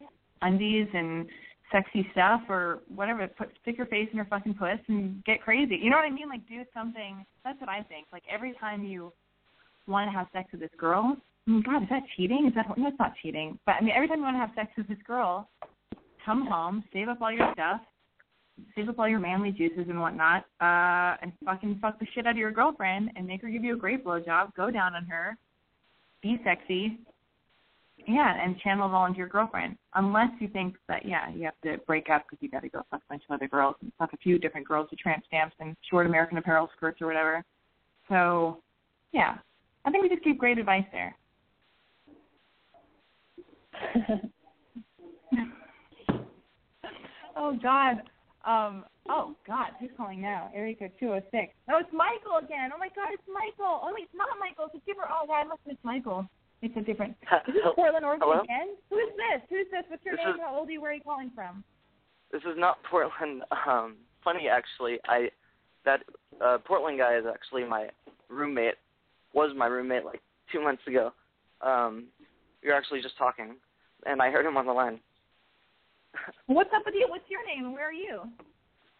[SPEAKER 3] undies and sexy stuff or whatever. Put stick your face in her fucking puss and get crazy. You know what I mean? Like do something. That's what I think. Like every time you want to have sex with this girl, God, is that cheating? Is that no? It's not cheating. But I mean, every time you want to have sex with this girl, come home, save up all your stuff, save up all your manly juices and whatnot, uh, and fucking fuck the shit out of your girlfriend and make her give you a great blowjob. Go down on her, be sexy, yeah, and channel it all into your girlfriend. Unless you think that yeah, you have to break up because you got to go fuck a bunch of other girls and fuck a few different girls with tramp stamps and short American Apparel skirts or whatever. So, yeah, I think we just gave great advice there. oh God. Um. Oh God, who's calling now? Area two oh six. Oh, it's Michael again. Oh my God, it's Michael. Oh wait, it's not Michael. It's a different. Oh God, I must miss Michael. It's a different. Is this Portland, Oregon
[SPEAKER 11] Hello?
[SPEAKER 3] again? Who is this? Who is this? What's your
[SPEAKER 11] This
[SPEAKER 3] name?
[SPEAKER 11] is-
[SPEAKER 3] How old are you? Where are you calling from?
[SPEAKER 11] This is not Portland. Um, funny actually. I that uh, Portland guy is actually my roommate. Was my roommate like two months ago. Um, we were actually just talking, and I heard him on the line.
[SPEAKER 3] What's up with you? What's your name? and Where are you?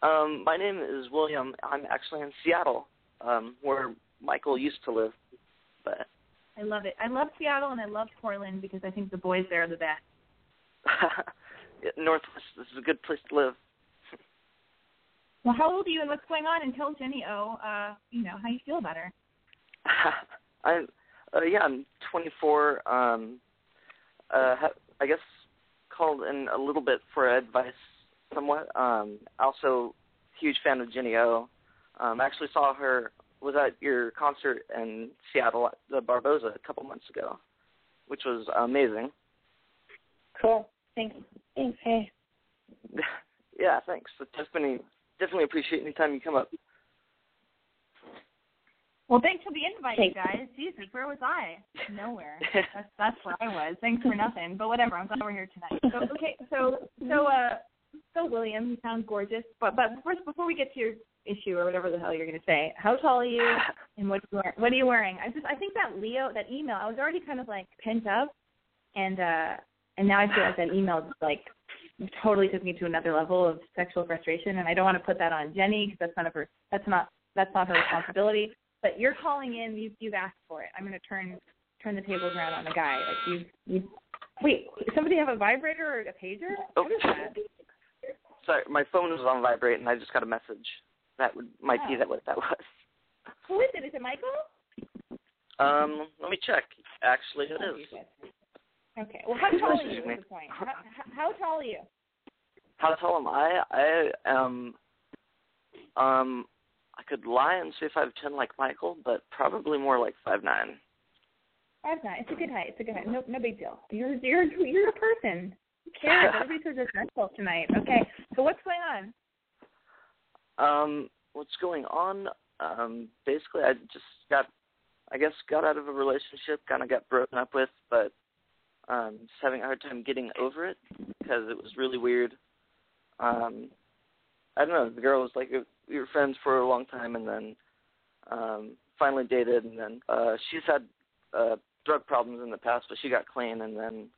[SPEAKER 11] Um, my name is William. I'm actually in Seattle, um, where Michael used to live. But
[SPEAKER 3] I love it. I love Seattle and I love Portland because I think the boys there are the best.
[SPEAKER 11] Northwest this is a good place to live.
[SPEAKER 3] Well, how old are you and what's going on? And tell Jenny O, uh, you know, how you feel about her.
[SPEAKER 11] I'm uh, yeah, I'm 24. Um, uh, ha- I guess called in a little bit for advice, somewhat. Um, also, huge fan of Jenny O. Um, actually saw her was at your concert in Seattle at the Barboza a couple months ago, which was amazing.
[SPEAKER 4] Cool. Thanks. Thanks. Hey.
[SPEAKER 11] yeah, thanks. Definitely, definitely appreciate any time you come up.
[SPEAKER 3] Well, thanks for the invite, you guys. Jesus, where was I? Nowhere. That's that's where I was. Thanks for nothing. But whatever. I'm glad we're here tonight. So okay, so so uh, so William, you sound gorgeous. But but first, before we get to your issue or whatever the hell you're going to say, how tall are you and what what are you wearing? I just I think that Leo that email I was already kind of like pent up, and uh and now I feel like that email just like totally took me to another level of sexual frustration, and I don't want to put that on Jenny because that's of her that's not that's not her responsibility. But you're calling in. You've you've asked for it. I'm going to turn turn the tables around on the guy. Like you you. Wait, somebody have a vibrator or a pager?
[SPEAKER 11] Oh.
[SPEAKER 3] What is that?
[SPEAKER 11] Sorry, my phone was on vibrate, and I just got a message. That would might be
[SPEAKER 3] Oh.
[SPEAKER 11] that what that was.
[SPEAKER 3] Who is it? Is it Michael?
[SPEAKER 11] Um, let me check. Actually, it
[SPEAKER 3] Oh,
[SPEAKER 11] is.
[SPEAKER 3] Okay. Well, how tall are you?
[SPEAKER 11] me.
[SPEAKER 3] Is the point. How, how, how tall are you?
[SPEAKER 11] How tall am I? I am. Um, I could lie and say five ten like Michael, but probably more like five nine.
[SPEAKER 3] Five nine. It's a good height. It's a good height. No, no big deal. You're you're you're a person. Who cares? Everybody's so judgmental tonight. Okay. So what's going on?
[SPEAKER 11] Um, what's going on? Um, basically, I just got, I guess, got out of a relationship, kind of got broken up with, but um, just having a hard time getting over it because it was really weird. Um, I don't know. The girl was like, we were friends for a long time, and then um, finally dated, and then uh, she's had uh, drug problems in the past, but she got clean, and then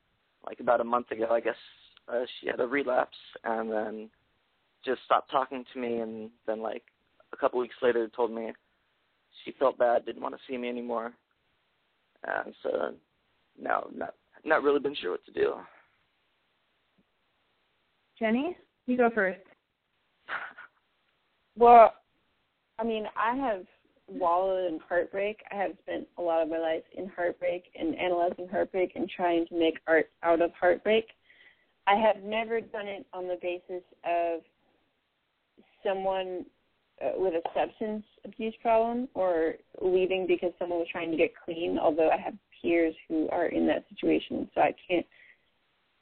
[SPEAKER 11] like about a month ago, I guess uh, she had a relapse, and then just stopped talking to me and then like a couple weeks later told me she felt bad, didn't want to see me anymore. And so now not not really been sure what to do.
[SPEAKER 3] Jenny, you go first.
[SPEAKER 4] Well, I mean, I have wallowed in heartbreak. I have spent a lot of my life in heartbreak and analyzing heartbreak and trying to make art out of heartbreak. I have never done it on the basis of someone uh, with a substance abuse problem or leaving because someone was trying to get clean. Although I have peers who are in that situation, so I can't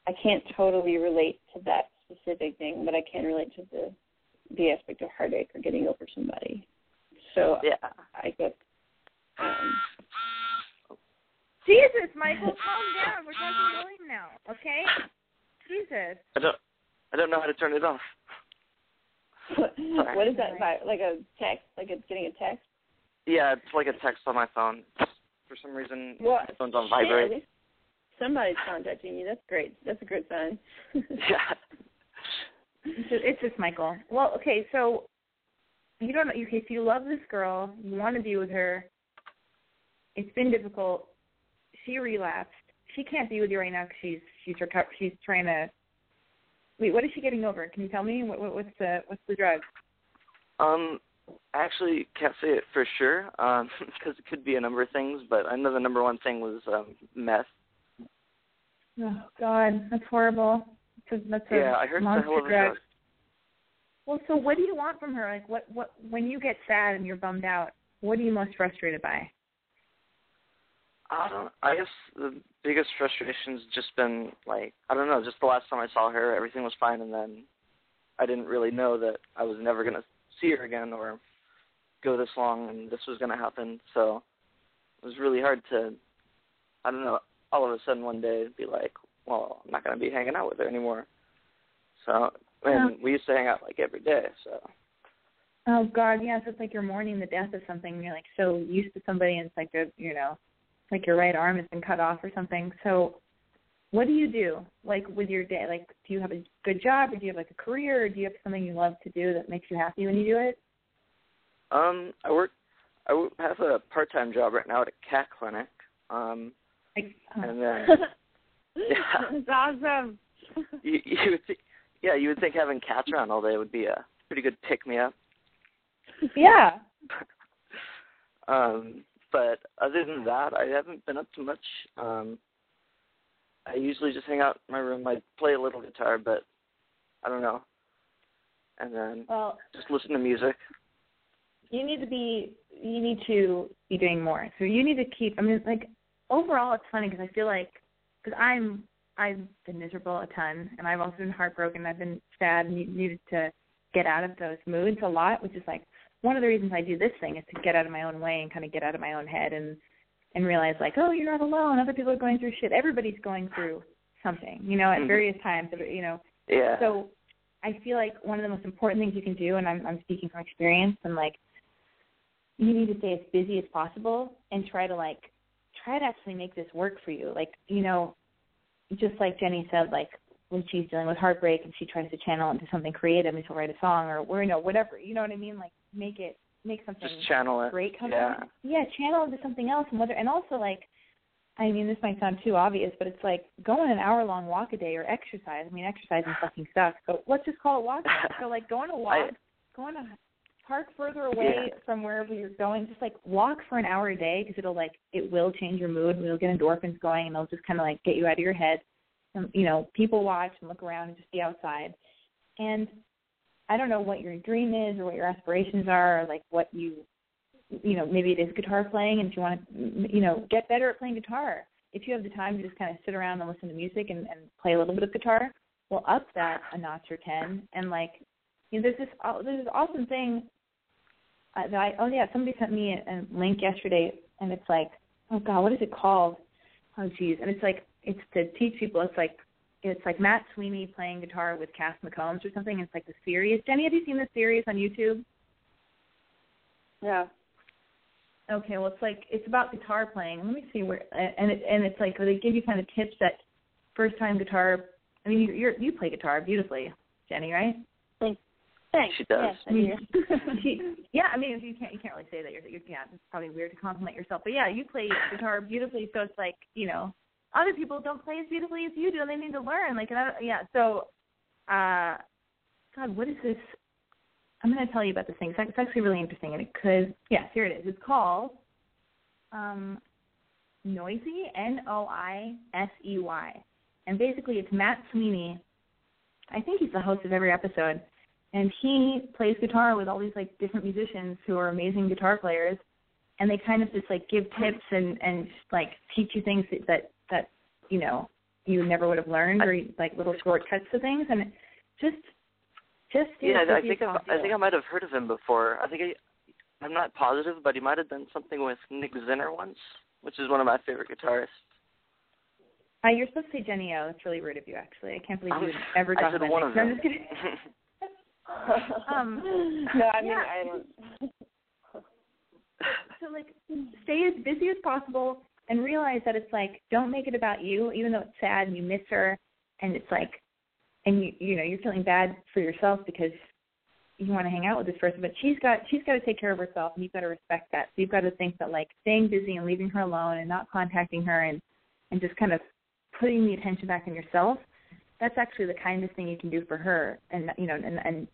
[SPEAKER 4] I can't totally relate to that specific thing, but I can relate to the the aspect of heartache or getting over somebody. So
[SPEAKER 11] yeah,
[SPEAKER 4] I guess. Um,
[SPEAKER 3] Jesus, Michael, calm down. We're talking to William now, okay? Jesus.
[SPEAKER 11] I don't I don't know how to turn it off.
[SPEAKER 4] what is that? By, like a text? Like it's getting a text?
[SPEAKER 11] Yeah, it's like a text on my phone. For some reason,
[SPEAKER 4] Well,
[SPEAKER 11] my phone's on vibrate.
[SPEAKER 4] at somebody's contacting you. That's great. That's a good sign.
[SPEAKER 11] yeah.
[SPEAKER 3] It's just, it's just Michael. Well, okay, so you don't know. Okay, so you love this girl. You want to be with her. It's been difficult. She relapsed. She can't be with you right now because she's she's reco- she's trying to. Wait, what is she getting over? Can you tell me what, what what's the what's the drug?
[SPEAKER 11] Um, I actually can't say it for sure um, because it could be a number of things, but I know the number one thing was um, meth.
[SPEAKER 3] Oh God, that's horrible. A, that's a
[SPEAKER 11] yeah, I heard
[SPEAKER 3] monster
[SPEAKER 11] hell of a
[SPEAKER 3] drug. Well, so what do you want from her? Like, what what when you get sad and you're bummed out, what are you most frustrated by?
[SPEAKER 11] I don't. I guess the biggest frustration's just been like I don't know. Just the last time I saw her, everything was fine, and then I didn't really know that I was never gonna see her again or go this long, and this was gonna happen. So it was really hard to. I don't know. All of a sudden, one day, be like, well, I'm not gonna be hanging out with her anymore. So and we used to hang out like every day. So
[SPEAKER 3] Oh God, yes, it's like you're mourning the death of something. You're like so used to somebody, and it's like the you know, like your right arm has been cut off or something. So, what do you do like with your day? Like, do you have a good job, or do you have like a career, or do you have something you love to do that makes you happy when you do it?
[SPEAKER 11] um, I work. I have a part-time job right now at a cat clinic. Um,
[SPEAKER 3] Like, uh,
[SPEAKER 11] and then yeah.
[SPEAKER 4] That's awesome.
[SPEAKER 11] you, you would think, yeah, you would think having cats around all day would be a pretty good pick me up.
[SPEAKER 3] yeah.
[SPEAKER 11] um, but other than that, I haven't been up to much. Um, I usually just hang out in my room. I play a little guitar, but I don't know. And then
[SPEAKER 3] Well,
[SPEAKER 11] just listen to music.
[SPEAKER 3] you need to be you need to be doing more. So you need to keep. I mean, like overall, it's funny because I feel like because I'm I've been miserable a ton, and I've also been heartbroken. I've been sad and need- needed to get out of those moods a lot, which is like one of the reasons I do this thing is to get out of my own way and kind of get out of my own head and and realize like, oh, you're not alone. Other people are going through shit. Everybody's going through something, you know, at
[SPEAKER 11] Mhm.
[SPEAKER 3] various times. You know,
[SPEAKER 11] Yeah.
[SPEAKER 3] so I feel like one of the most important things you can do, and I'm, I'm speaking from experience, and like you need to stay as busy as possible and try to like try to actually make this work for you. Like you know, just like Jenny said, like when she's dealing with heartbreak and she tries to channel it into something creative and she'll write a song or, or you know whatever. You know what I mean? Like make it make something
[SPEAKER 11] just channel it.
[SPEAKER 3] great come
[SPEAKER 11] Yeah.
[SPEAKER 3] from yeah channel into something else and whether and also like i mean this might sound too obvious but it's like go on an hour long walk a day or exercise i mean exercising fucking sucks but let's just call it walking so like go on a walk go on a park further away from wherever you're going. Just like walk for an hour a day because it'll like it will change your mood. And it'll get endorphins going and it'll just kind of like get you out of your head. And you know people watch and look around and just be outside. And I don't know what your dream is or what your aspirations are, or like what you, you know, maybe it is guitar playing, and if you want to, you know, get better at playing guitar. If you have the time to just kind of sit around and listen to music and, and play a little bit of guitar, well, up that a notch or ten, and like, you know, there's this there's this awesome thing I oh yeah, somebody sent me a, a link yesterday, and it's like, oh god, what is it called? Oh geez, and it's like it's to teach people. It's like it's like Matt Sweeney playing guitar with Cass McCombs or something. It's like the series. Jenny, have you seen the series on YouTube?
[SPEAKER 4] Yeah.
[SPEAKER 3] Okay, well it's like it's about guitar playing. Let me see where and it and it's like they give you kind of tips that first time guitar. I mean, you you're, you play guitar beautifully, Jenny, right?
[SPEAKER 4] Thanks.
[SPEAKER 11] She does.
[SPEAKER 4] Yes, I do.
[SPEAKER 3] she, yeah, I mean, you can't you can't really say that you're, you're yeah, it's probably weird to compliment yourself, but yeah, you play guitar beautifully. So it's like you know, other people don't play as beautifully as you do, and they need to learn. Like, and I, yeah, so, uh, God, what is this? I'm going to tell you about this thing. It's, it's actually really interesting, and it could, yes, here it is. It's called um, Noisey, N O I S E Y, and basically it's Matt Sweeney I think he's the host of every episode, and he plays guitar with all these like different musicians who are amazing guitar players, and they kind of just like give tips and and like teach you things that that, that you know you never would have learned or like little shortcuts to things, and it just just
[SPEAKER 11] Yeah, I think I. I think I might have heard of him before. I think I, I'm not positive, but he might have done something with Nick Zinner once, which is one of my favorite guitarists.
[SPEAKER 3] Uh, you're supposed to say Jenny O. That's really rude of you, actually. I can't believe you would
[SPEAKER 11] I'm-
[SPEAKER 3] ever
[SPEAKER 11] I
[SPEAKER 3] talk
[SPEAKER 11] said
[SPEAKER 3] about
[SPEAKER 11] one
[SPEAKER 3] Nick.
[SPEAKER 11] of
[SPEAKER 3] No, I'm just kidding. um,
[SPEAKER 4] no, I mean
[SPEAKER 3] yeah.
[SPEAKER 4] I don't.
[SPEAKER 3] so like stay as busy as possible and realize that it's like don't make it about you even though it's sad and you miss her and it's like and you you know you're feeling bad for yourself because you want to hang out with this person but she's got she's got to take care of herself and you've got to respect that so you've got to think that like staying busy and leaving her alone and not contacting her and and just kind of putting the attention back on yourself that's actually the kindest thing you can do for her and you know and and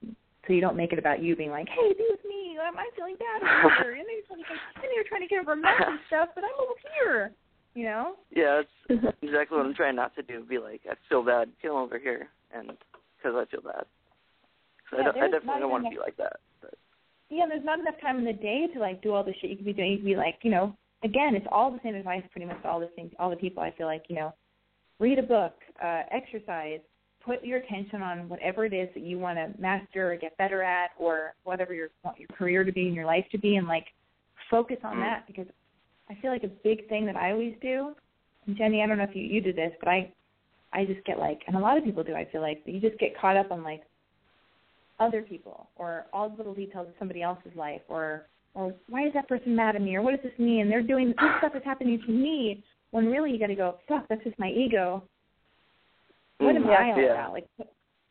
[SPEAKER 3] so you don't make it about you being like, hey, be with me. I'm, I'm feeling bad for her. And then you're trying to, get- then you're trying to give her mess and stuff, but I'm over here. You know?
[SPEAKER 11] Yeah, that's exactly what I'm trying not to do. Be like, I feel bad. Come over here, and because I feel bad I,
[SPEAKER 3] Yeah,
[SPEAKER 11] don't, I definitely don't want to be like that. But
[SPEAKER 3] Yeah, there's not enough time in the day to like do all the shit you could be doing. You could be like, you know, again, it's all the same advice pretty much to all the things, all the people. I feel like, you know, read a book, uh, exercise, put your attention on whatever it is that you want to master or get better at, or whatever you want your career to be and your life to be, and like focus on
[SPEAKER 11] Mm.
[SPEAKER 3] that because I feel like a big thing that I always do. And Jenny, I don't know if you you do this, but I I just get like, and a lot of people do. I feel like you just get caught up on like other people or all the little details of somebody else's life or or why is that person mad at me or what does this mean they're doing this stuff is happening to me when really you got to go fuck that's just my ego. What am
[SPEAKER 11] Mm,
[SPEAKER 3] I all
[SPEAKER 11] yeah.
[SPEAKER 3] about? Like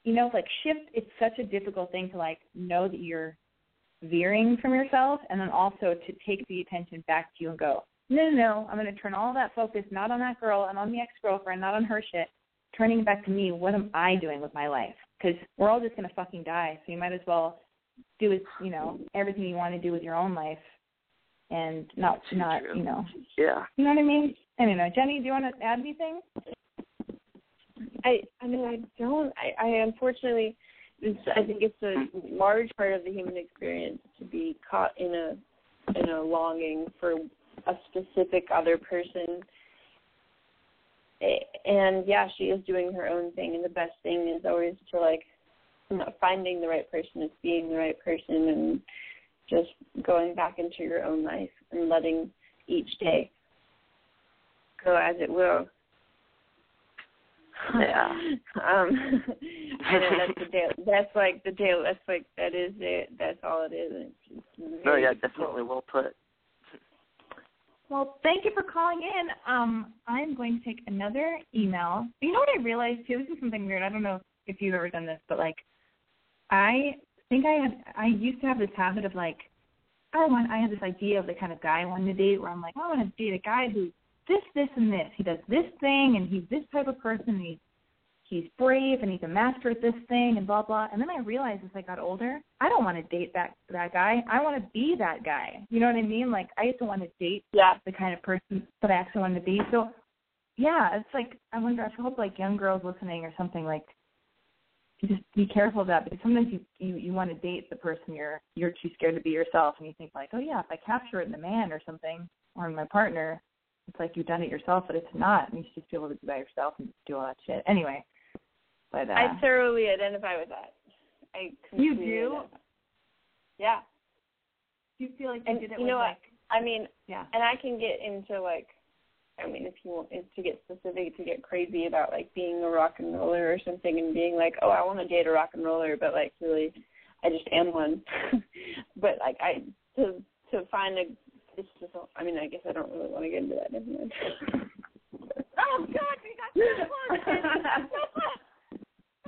[SPEAKER 3] you know like shift it's such a difficult thing to like know that you're veering from yourself and then also to take the attention back to you and go no no no I'm going to turn all that focus not on that girl and on the ex girlfriend not on her shit turning it back to me. What am I doing with my life? Because we're all just going to fucking die so you might as well do it you know everything you want to do with your own life and not not
[SPEAKER 11] true.
[SPEAKER 3] you know.
[SPEAKER 11] Yeah,
[SPEAKER 3] you know what I mean I don't know Jenny do you want to add anything
[SPEAKER 4] I I mean I don't I, I unfortunately it's, I think it's a large part of the human experience to be caught in a in a longing for a specific other person. And yeah, she is doing her own thing, and the best thing is always to like not finding the right person is being the right person and just going back into your own life and letting each day go as it will.
[SPEAKER 11] Yeah.
[SPEAKER 4] um, that's the deal. That's like the deal. That's like that is it. That's all it is. It's
[SPEAKER 11] no,
[SPEAKER 4] very
[SPEAKER 11] yeah, definitely well put.
[SPEAKER 3] Well, thank you for calling in. Um, I'm going to take another email. You know what I realized too? This is something weird. I don't know if you've ever done this, but like, I think I had. I used to have this habit of like, I want. I had this idea of the kind of guy I wanted to date, where I'm like, I want to date a guy who's this, this, and this. He does this thing, and he's this type of person. And he's he's brave, and he's a master at this thing, and blah blah. And then I realized as I got older, I don't want to date that that guy. I want to be that guy. You know what I mean? Like I used to want to date
[SPEAKER 4] Yeah.
[SPEAKER 3] the kind of person that I actually wanted to be. So yeah, it's like I wonder. I hope like young girls listening or something like you just be careful of that because sometimes you you you want to date the person you're you're too scared to be yourself and you think like oh yeah if I capture it in a man or something or in my partner it's like you've done it yourself but it's not and you should just be able to be by yourself and do all that shit anyway. But uh,
[SPEAKER 4] I thoroughly identify with that. I
[SPEAKER 3] You do?
[SPEAKER 4] identify. Yeah.
[SPEAKER 3] do you feel like you
[SPEAKER 4] And
[SPEAKER 3] did it
[SPEAKER 4] you know what?
[SPEAKER 3] like
[SPEAKER 4] I mean,
[SPEAKER 3] yeah
[SPEAKER 4] and I can get into like, I mean, if you want is to get specific, to get crazy about like being a rock and roller or something, and being like, oh, I want to date a rock and roller, but like really, I just am one. but like I to to find a, it's just, I mean, I guess I don't really want to get into that. Never mind.
[SPEAKER 3] oh god we got so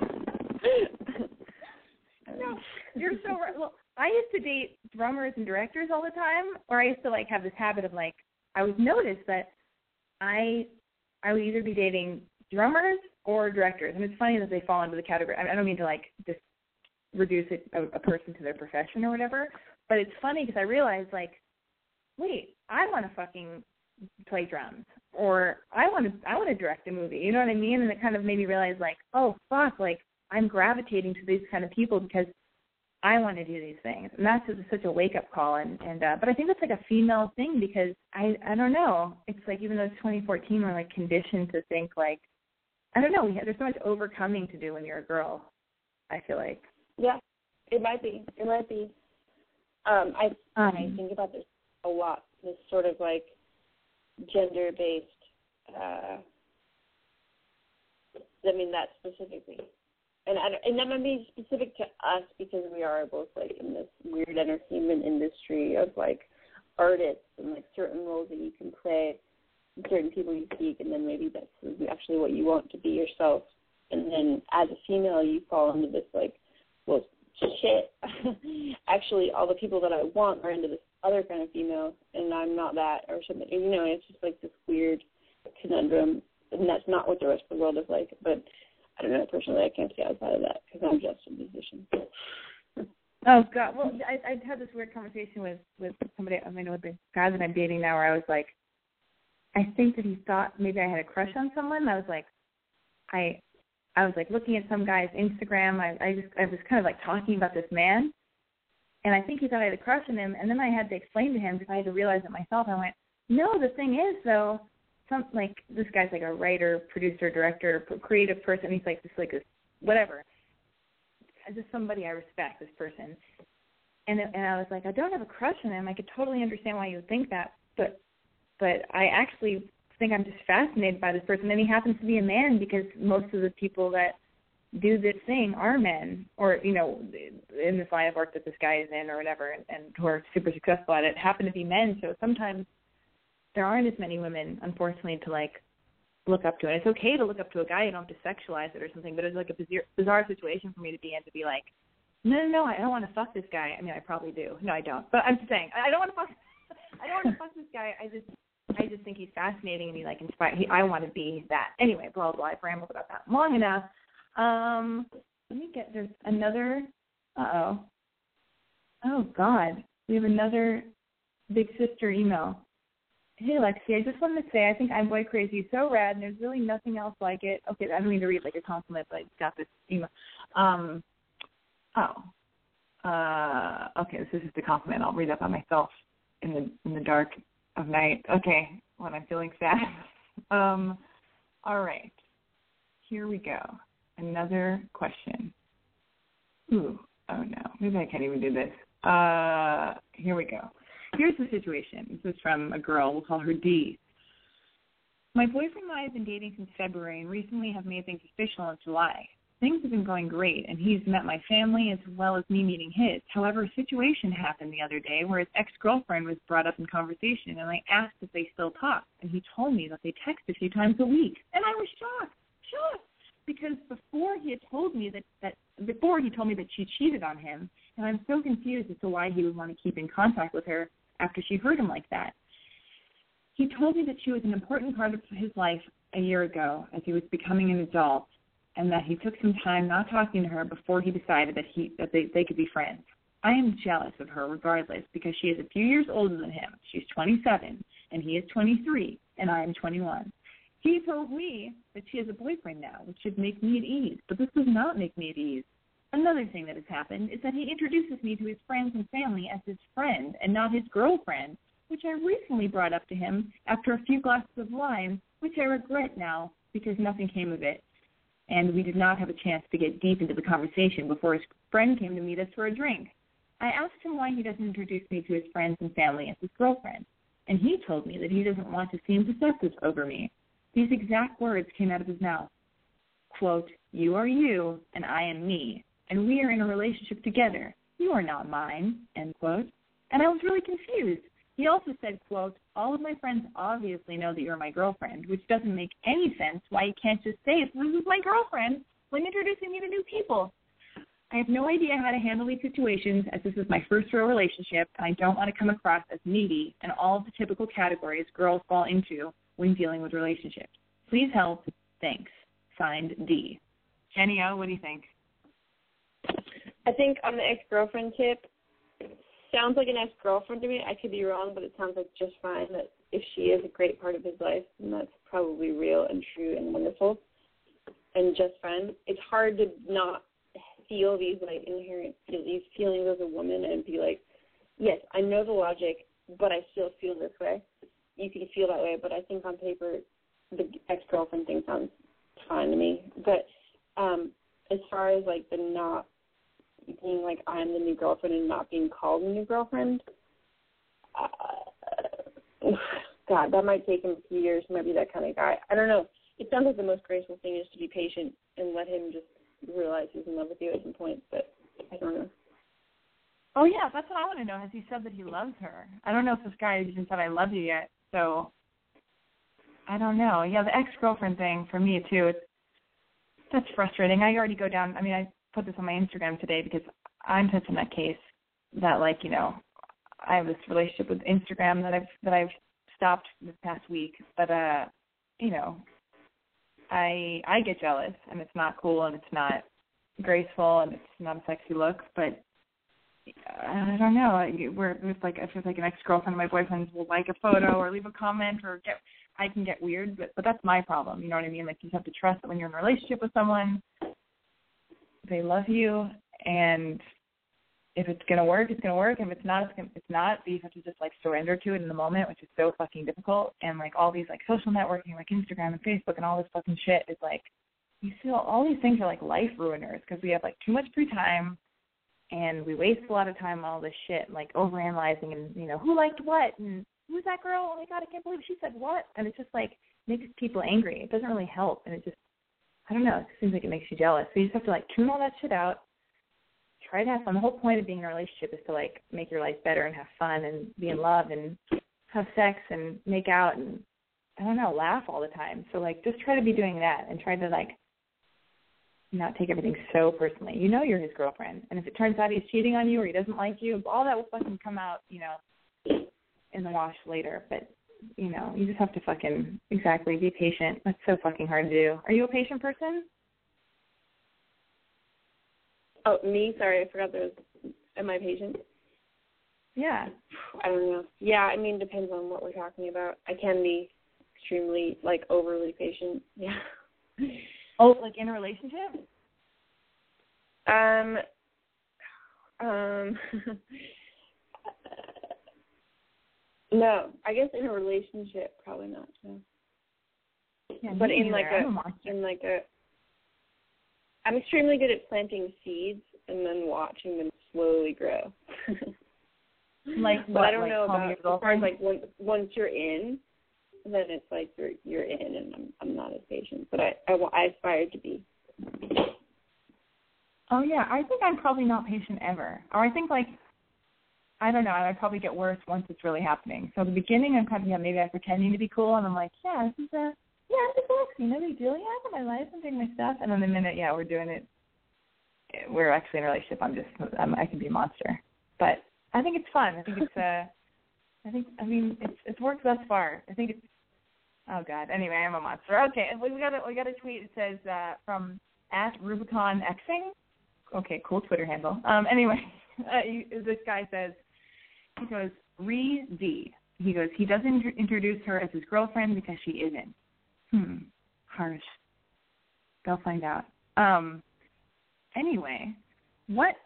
[SPEAKER 3] No, you're so right. Well, I used to date drummers and directors all the time, or I used to like have this habit of like I would notice that I I would either be dating drummers or directors, and it's funny that they fall into the category. I I don't mean to like just reduce it, a, a person to their profession or whatever, but it's funny because I realized like, wait, I want to fucking play drums, or I want to I want to direct a movie. You know what I mean? And it kind of made me realize like, oh fuck, like I'm gravitating to these kind of people because I want to do these things, and that's just such a wake up call. And and uh, but I think that's like a female thing because I I don't know. It's like even though it's 2014, we're like conditioned to think like I don't know. We have, there's so much overcoming to do when you're a girl. I feel like.
[SPEAKER 4] Yeah, it might be. It might be. Um, I
[SPEAKER 3] Um,
[SPEAKER 4] I think about this a lot. This sort of like gender based. Uh, I mean that specifically, and I, and that might be specific to us because we are both like in this weird entertainment industry of like artists and like certain roles that you can play, certain people you seek, and then maybe that's actually what you want to be yourself. And then as a female, you fall into this like, well, shit. actually, all the people that I want are into this other kind of female, and I'm not that, or something. You know, it's just like this weird conundrum, and that's not what the rest of the world is like. But I don't know. Personally, I can't see outside of that because I'm just a musician.
[SPEAKER 3] Oh God! Well, I I had this weird conversation with with somebody. I mean, with the guy that I'm dating now, where I was like, I think that he thought maybe I had a crush on someone. I was like, I I was like looking at some guy's Instagram. I I just I was kind of like talking about this man, and I think he thought I had a crush on him. And then I had to explain to him because I had to realize it myself. I went, no, the thing is though, some like this guy's like a writer, producer, director, creative person. He's like just like this whatever just somebody I respect, this person. And and I was like, I don't have a crush on him. I could totally understand why you would think that, but but I actually think I'm just fascinated by this person. And he happens to be a man because most of the people that do this thing are men, or you know, in this line of work that this guy is in, or whatever, and, and who are super successful at it, happen to be men. So sometimes there aren't as many women, unfortunately, to like look up to. And it's okay to look up to a guy. You don't have to sexualize it or something. But it's like a bizarre, bizarre situation for me to be in to be like, no, no, no, I don't want to fuck this guy. I mean, I probably do. No, I don't. But I'm just saying, I don't want to fuck. I don't want to fuck this guy. I just, I just think he's fascinating and he like inspire. He, I want to be that. Anyway, blah blah. I've rambled about that long enough. Um, let me get. There's another. Uh oh. Oh God, we have another big sister email. Hey Lexi, I just wanted to say I think I'm Boy Crazy so rad and there's really nothing else like it. Okay, I don't mean to read like a compliment, but I got this email. Um oh. Uh okay, this is just a compliment. I'll read that by myself in the in the dark of night. Okay, when I'm feeling sad. um all right. Here we go. Another question. Ooh, oh no. Maybe I can't even do this. Uh here we go. Here's the situation. This is from a girl. We'll call her D. My boyfriend and I have been dating since February and recently have made things official in July. Things have been going great, and he's met my family as well as me meeting his. However, a situation happened the other day where his ex-girlfriend was brought up in conversation, and I asked if they still talk, and he told me that they text a few times a week, and I was shocked, shocked, because before he had told me that that before he told me that she cheated on him, and I'm so confused as to why he would want to keep in contact with her after she hurt him like that. He told me that she was an important part of his life a year ago as he was becoming an adult and that he took some time not talking to her before he decided that he that they, they could be friends. I am jealous of her regardless because she is a few years older than him. She's 27 and he is 23 and I am 21. He told me that she has a boyfriend now, which should make me at ease, but this does not make me at ease. Another thing that has happened is that he introduces me to his friends and family as his friend and not his girlfriend, which I recently brought up to him after a few glasses of wine, which I regret now because nothing came of it. And we did not have a chance to get deep into the conversation before his friend came to meet us for a drink. I asked him why he doesn't introduce me to his friends and family as his girlfriend, and he told me that he doesn't want to seem possessive over me. These exact words came out of his mouth. Quote, you are you and I am me, and we are in a relationship together. You are not mine, end quote. And I was really confused. He also said, quote, all of my friends obviously know that you're my girlfriend, which doesn't make any sense why you can't just say this is my girlfriend when introducing me to new people. I have no idea how to handle these situations as this is my first real relationship and I don't want to come across as needy and all of the typical categories girls fall into when dealing with relationships. Please help. Thanks. Signed D. Jenny O, what do you think?
[SPEAKER 4] I think on the ex-girlfriend tip, sounds like an ex-girlfriend to me. I could be wrong, but it sounds like just fine. That if she is a great part of his life, then that's probably real and true and wonderful. and just friends, it's hard to not feel these like inherent these feelings as a woman and be like, yes, I know the logic, but I still feel this way. You can feel that way, but I think on paper, the ex girlfriend thing sounds fine to me. But um as far as like the not being like I'm the new girlfriend and not being called a new girlfriend, uh, God, that might take him a few years. Might be that kind of guy. I don't know. It sounds like the most graceful thing is to be patient and let him just realize he's in love with you at some point. But I don't know.
[SPEAKER 3] Oh yeah, that's what I want to know. Has he said that he loves her? I don't know if this guy even said I love you yet. So I don't know. Yeah, the ex girlfriend thing for me too. It's that's frustrating. I already go down. I mean, I put this on my Instagram today because I'm in that case that like you know I have this relationship with Instagram that I've that I've stopped this past week, but uh, you know, I I get jealous and it's not cool and it's not graceful and it's not a sexy look, but I don't know. We're it's like I feel like an ex girlfriend of my boyfriend's will like a photo or leave a comment or get I can get weird, but but that's my problem. You know what I mean? Like you have to trust that when you're in a relationship with someone, they love you, and if it's gonna work, it's gonna work. If it's not, it's, gonna, it's not. But you have to just like surrender to it in the moment, which is so fucking difficult. And like all these like social networking, like Instagram and Facebook and all this fucking shit is like you feel all these things are like life ruiners because we have like too much free time and we waste a lot of time on all this shit, like overanalyzing and you know who liked what and who's that girl? Oh my god, I can't believe she said what. And it's just like makes people angry. It doesn't really help, and it just I don't know. It seems like it makes you jealous. So you just have to like tune all that shit out. Try to have fun. The whole point of being in a relationship is to like make your life better and have fun and be in love and have sex and make out and I don't know, laugh all the time. So like just try to be doing that and try to like not take everything so personally. You know you're his girlfriend. And if it turns out he's cheating on you or he doesn't like you, all that will fucking come out, you know, in the wash later. But you know, you just have to fucking exactly be patient. That's so fucking hard to do. Are you a patient person?
[SPEAKER 4] Oh, me? Sorry, I forgot there was. Am I patient?
[SPEAKER 3] Yeah.
[SPEAKER 4] I don't know. Yeah, I mean, depends on what we're talking about. I can be extremely like overly patient. Yeah.
[SPEAKER 3] Oh, like in a relationship?
[SPEAKER 4] Um. Um. No, I guess in a relationship, probably not. No.
[SPEAKER 3] Yeah,
[SPEAKER 4] but in
[SPEAKER 3] either.
[SPEAKER 4] like a,
[SPEAKER 3] a
[SPEAKER 4] in like a, I'm extremely good at planting seeds and then watching them slowly grow.
[SPEAKER 3] like
[SPEAKER 4] but
[SPEAKER 3] what?
[SPEAKER 4] I don't
[SPEAKER 3] like
[SPEAKER 4] know about as
[SPEAKER 3] your
[SPEAKER 4] far as like once once you're in, then it's like you're you're in, and I'm I'm not as patient, but I I, I aspire to be.
[SPEAKER 3] Oh yeah, I think I'm probably not patient ever. Or I think like I don't know, I'd probably get worse once it's really happening. So at the beginning I'm kind of yeah, maybe I'm pretending to be cool and I'm like, Yeah, this is a yeah, it's a Lexi, no big deal, yeah, I got my life, I'm doing my stuff and then the minute, yeah, we're doing it we're actually in a relationship, I'm just I'm, I can be a monster. But I think it's fun. I think it's uh I think I mean it's it's worked thus far. I think it's oh god. Anyway, I'm a monster. Okay, and we got a we got a tweet. It says uh from at Rubicon Xing. Okay, cool Twitter handle. Um anyway, uh, this guy says he goes re Z. He goes he doesn't int- introduce her as his girlfriend because she isn't. Hmm, harsh. They'll find out. Um. Anyway, what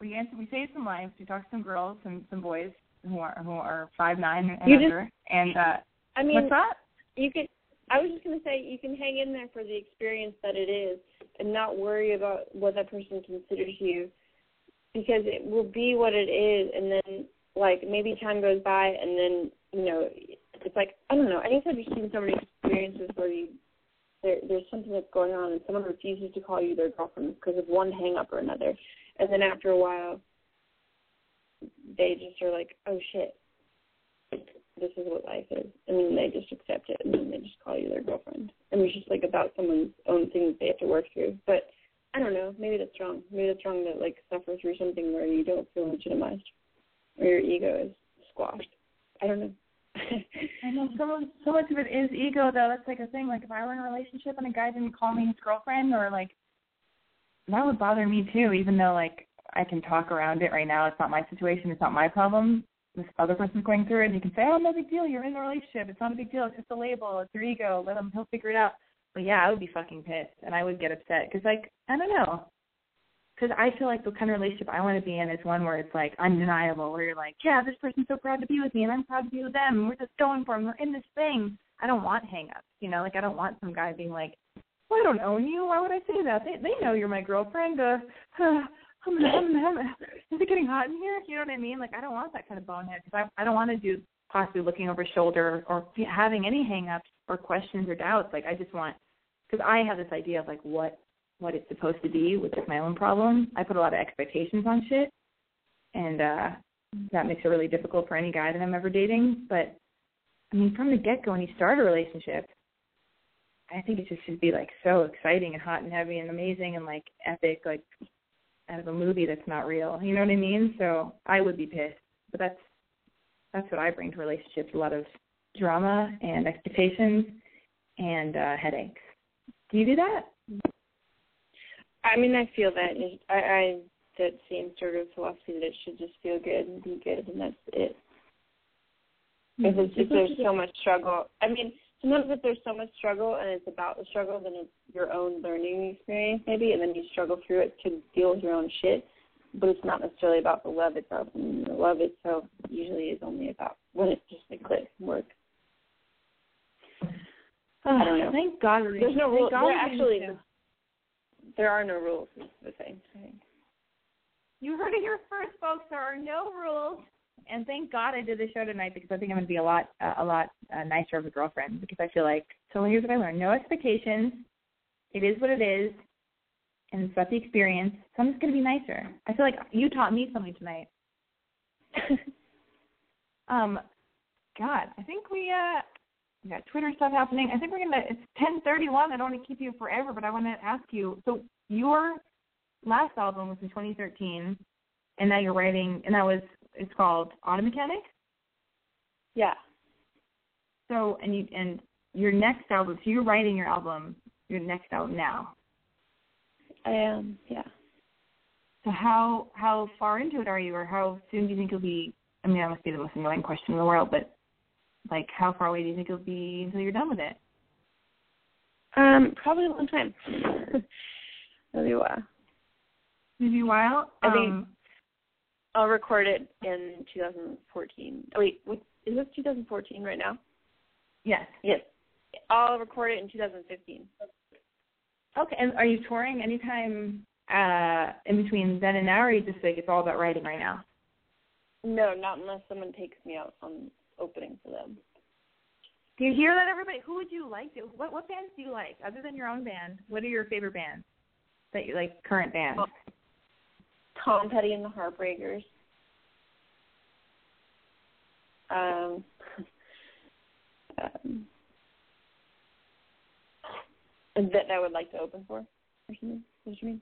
[SPEAKER 3] we answer, we saved some lives. We talked to some girls and some boys who are who are five nine and
[SPEAKER 4] You just-
[SPEAKER 3] under. and uh,
[SPEAKER 4] I mean,
[SPEAKER 3] what's that?
[SPEAKER 4] You can. I was just gonna say you can hang in there for the experience that it is, and not worry about what that person considers you, because it will be what it is, and then like maybe time goes by, and then you know it's like I don't know. Anytime you've seen so many experiences where you there there's something that's going on, and someone refuses to call you their girlfriend because of one hang up or another, and then after a while, they just are like, oh shit, this is what life is, and then they just accept it, and then they just call you their girlfriend. And it's just like about someone's own thing that they have to work through. But I don't know. Maybe that's wrong. Maybe that's wrong to like suffer through something where you don't feel legitimized, or your ego is squashed. I don't know.
[SPEAKER 3] I know so so much of it is ego though. That's like a thing. Like if I were in a relationship and a guy didn't call me his girlfriend or like that would bother me too, even though like I can talk around it right now. It's not my situation, it's not my problem. This other person's going through it and you can say, Oh, no big deal, you're in a relationship, it's not a big deal, it's just a label, it's your ego, let him he'll figure it out. But yeah, I would be fucking pissed, and I would get upset because, like, I don't know, because I feel like the kind of relationship I want to be in is one where it's like undeniable, where you're like, yeah, this person's so proud to be with me, and I'm proud to be with them. And we're just going for them. We're in this thing. I don't want hang-ups, you know, like I don't want some guy being like, well, I don't own you. Why would I say that? They they know you're my girlfriend. Uh, hum, hum, hum. Is it getting hot in here? You know what I mean? Like I don't want that kind of bonehead because I I don't want to do possibly looking over shoulder or having any hang-ups or questions or doubts. Like I just want because I have this idea of like what what it's supposed to be, which is my own problem. I put a lot of expectations on shit, and uh that makes it really difficult for any guy that I'm ever dating. But I mean, from the get go, when you start a relationship, I think it just should be like so exciting and hot and heavy and amazing and like epic, like out of a movie that's not real. You know what I mean? So I would be pissed, but that's that's what I bring to relationships: a lot of drama and expectations and uh headaches. Do you do that?
[SPEAKER 4] I mean, I feel that it, I, I that same sort of philosophy that it should just feel good and be good, and that's it. If, it's, if there's so much struggle, I mean, sometimes if there's so much struggle and it's about the struggle, then it's your own learning experience maybe, and then you struggle through it to deal with your own shit. But it's not necessarily about the love itself. And the love itself usually is only about when it's just like click and work. Oh, I don't know.
[SPEAKER 3] Thank God.
[SPEAKER 4] There's no rules. There actually, there are no rules. Is the thing.
[SPEAKER 3] You heard it here first, folks. There are no rules. And thank God I did the show tonight because I think I'm going to be a lot, uh, a lot uh, nicer of a girlfriend because I feel like. So here's what I learned: no expectations. It is what it is, and it's about the experience. So I'm just going to be nicer. I feel like you taught me something tonight. um, God, I think we uh we got Twitter stuff happening. I think we're gonna. It's 10:31. I don't want to keep you forever, but I want to ask you. So your last album was in 2013, and now you're writing, and that was it's called Automechanic.
[SPEAKER 4] Yeah.
[SPEAKER 3] So and you and your next album. So you're writing your album, your next album now.
[SPEAKER 4] I am. Yeah.
[SPEAKER 3] So how how far into it are you, or how soon do you think you'll be? I mean, that must be the most annoying question in the world, but like how far away do you think you'll be until you're done with it?
[SPEAKER 4] Um, probably a long time. Maybe a while.
[SPEAKER 3] Maybe a while.
[SPEAKER 4] I think
[SPEAKER 3] um,
[SPEAKER 4] I'll record it in 2014. Oh, wait, what, is this 2014 right now?
[SPEAKER 3] Yes.
[SPEAKER 4] Yes. I'll record it in 2015.
[SPEAKER 3] Okay. And are you touring anytime uh in between then and now, or are you just like it's all about writing right now?
[SPEAKER 4] No, not unless someone takes me out on opening for them.
[SPEAKER 3] Do you hear that, everybody? Who would you like to? What what bands do you like other than your own band? What are your favorite bands that you like? Current bands?
[SPEAKER 4] Tom Petty and the Heartbreakers. Um, um, that I would like to open for, or something. What do you mean?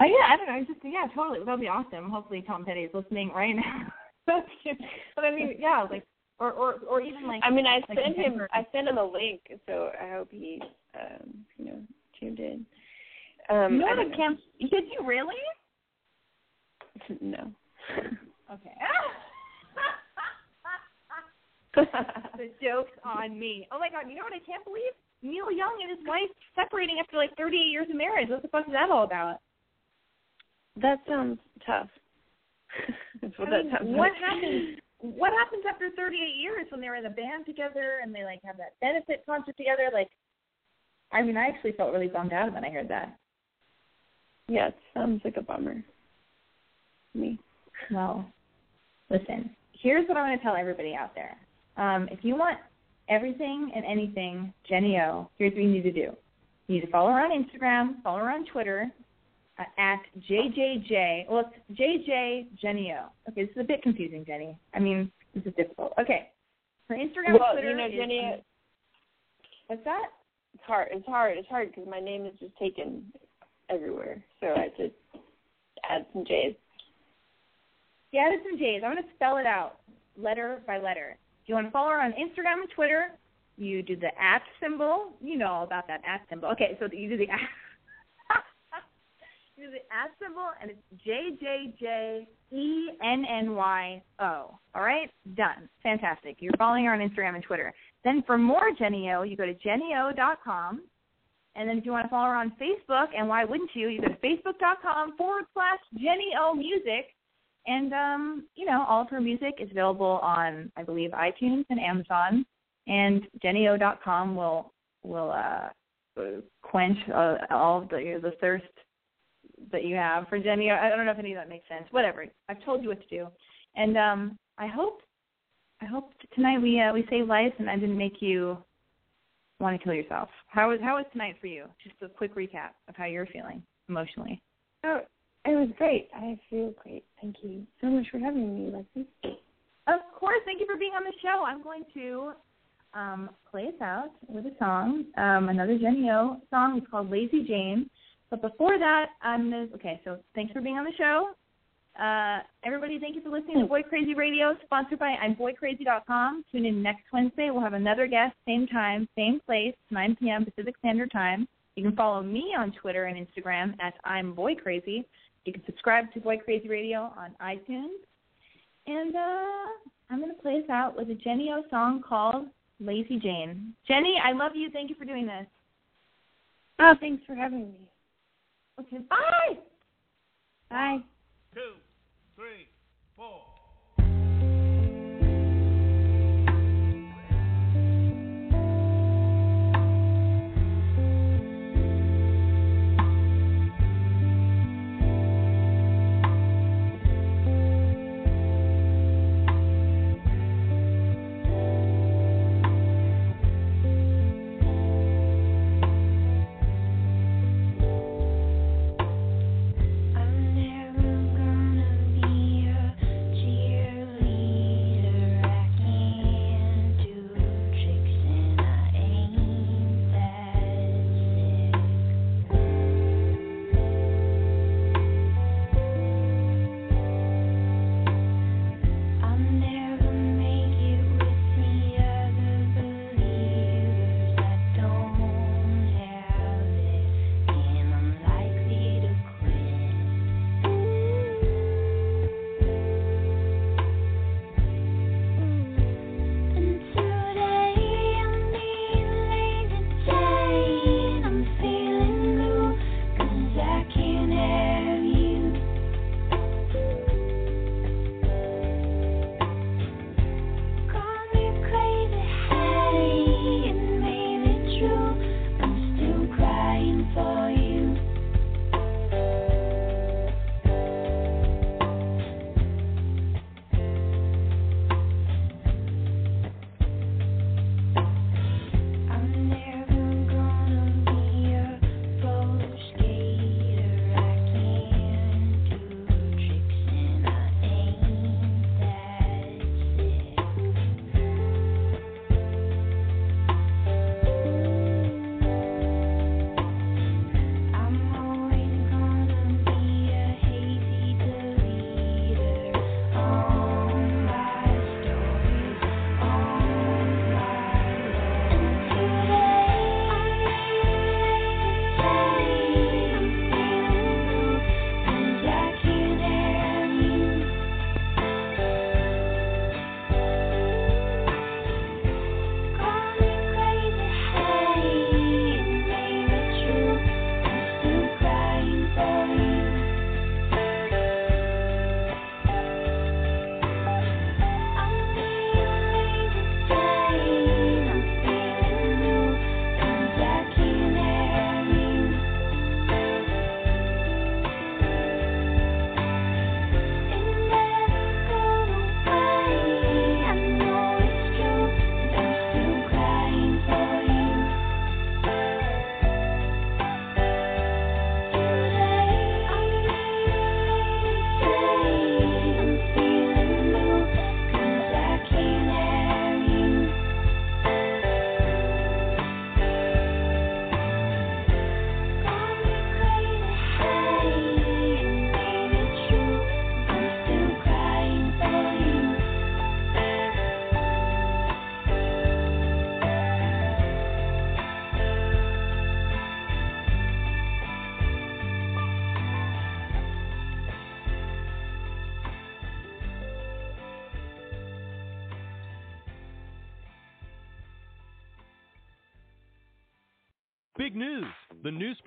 [SPEAKER 3] Oh yeah, I don't know. Just yeah, totally. That'd be awesome. Hopefully Tom Petty is listening right now. That's cute. But I mean, yeah, like or or or even like.
[SPEAKER 4] I mean, I
[SPEAKER 3] like
[SPEAKER 4] sent him. I sent him a link, so I hope he, um, you know, tuned in. Um,
[SPEAKER 3] you know
[SPEAKER 4] I
[SPEAKER 3] what
[SPEAKER 4] don't
[SPEAKER 3] a
[SPEAKER 4] know.
[SPEAKER 3] camp? Did you really?
[SPEAKER 4] No.
[SPEAKER 3] Okay. the joke's on me. Oh my god, you know what I can't believe? Neil Young and his wife separating after like 38 years of marriage. What the fuck is that all about?
[SPEAKER 4] That sounds tough. That's what
[SPEAKER 3] I
[SPEAKER 4] that
[SPEAKER 3] mean,
[SPEAKER 4] sounds
[SPEAKER 3] what
[SPEAKER 4] like.
[SPEAKER 3] happens? What happens after 38 years when they're in a band together and they like have that benefit concert together? Like, I mean, I actually felt really bummed out when I heard that.
[SPEAKER 4] Yeah, it sounds like a bummer. Me.
[SPEAKER 3] Well, listen, here's what I want to tell everybody out there. Um, if you want everything and anything Jenny O, here's what you need to do. You need to follow her on Instagram, follow her on Twitter, uh, at JJJ. Well, it's JJ Jenny O. Okay, this is a bit confusing, Jenny. I mean, this is difficult. Okay. Her Instagram
[SPEAKER 4] well,
[SPEAKER 3] Twitter
[SPEAKER 4] you know,
[SPEAKER 3] is-
[SPEAKER 4] Jenny,
[SPEAKER 3] what's that?
[SPEAKER 4] it's hard. It's hard. It's hard because my name is just taken everywhere, so I to add some J's.
[SPEAKER 3] She added some J's. I'm going to spell it out letter by letter. If you want to follow her on Instagram and Twitter, you do the at symbol. You know all about that at symbol. Okay, so you do the at, you do the at symbol, and it's J J J E N N Y O. All right, done. Fantastic. You're following her on Instagram and Twitter. Then for more Jenny O, you go to jennyo.com, And then if you want to follow her on Facebook, and why wouldn't you? You go to facebook.com forward slash Jenny O Music. And, um, you know, all of her music is available on, I believe, iTunes and Amazon. And JennyO.com will will uh, quench uh, all of the the thirst that you have for Jenny. I don't know if any of that makes sense. Whatever. I've told you what to do. And um, I hope I hope tonight we uh, we save lives and I didn't make you want to kill yourself. How was how was tonight for you? Just a quick recap of how you're feeling emotionally.
[SPEAKER 9] Oh, it was great. I feel great. Thank you so much for having me, Lexi.
[SPEAKER 3] Of course, thank you for being on the show. I'm going to um, play us out with a song, um, another Jenny O song. It's called Lazy Jane. But before that, I'm gonna, okay. So thanks for being on the show. Uh, everybody, thank you for listening to Boy Crazy Radio, sponsored by I'mBoyCrazy.com. Tune in next Wednesday. We'll have another guest, same time, same place, 9 p.m. Pacific Standard Time. You can follow me on Twitter and Instagram at I'm Crazy. You can subscribe to Boy Crazy Radio on iTunes. And uh, I'm going to play us out with a Jenny O song called Lazy Jane. Jenny, I love you. Thank you for doing this.
[SPEAKER 9] Oh, thanks for having me.
[SPEAKER 3] Okay, bye.
[SPEAKER 9] Bye.
[SPEAKER 12] Two, three,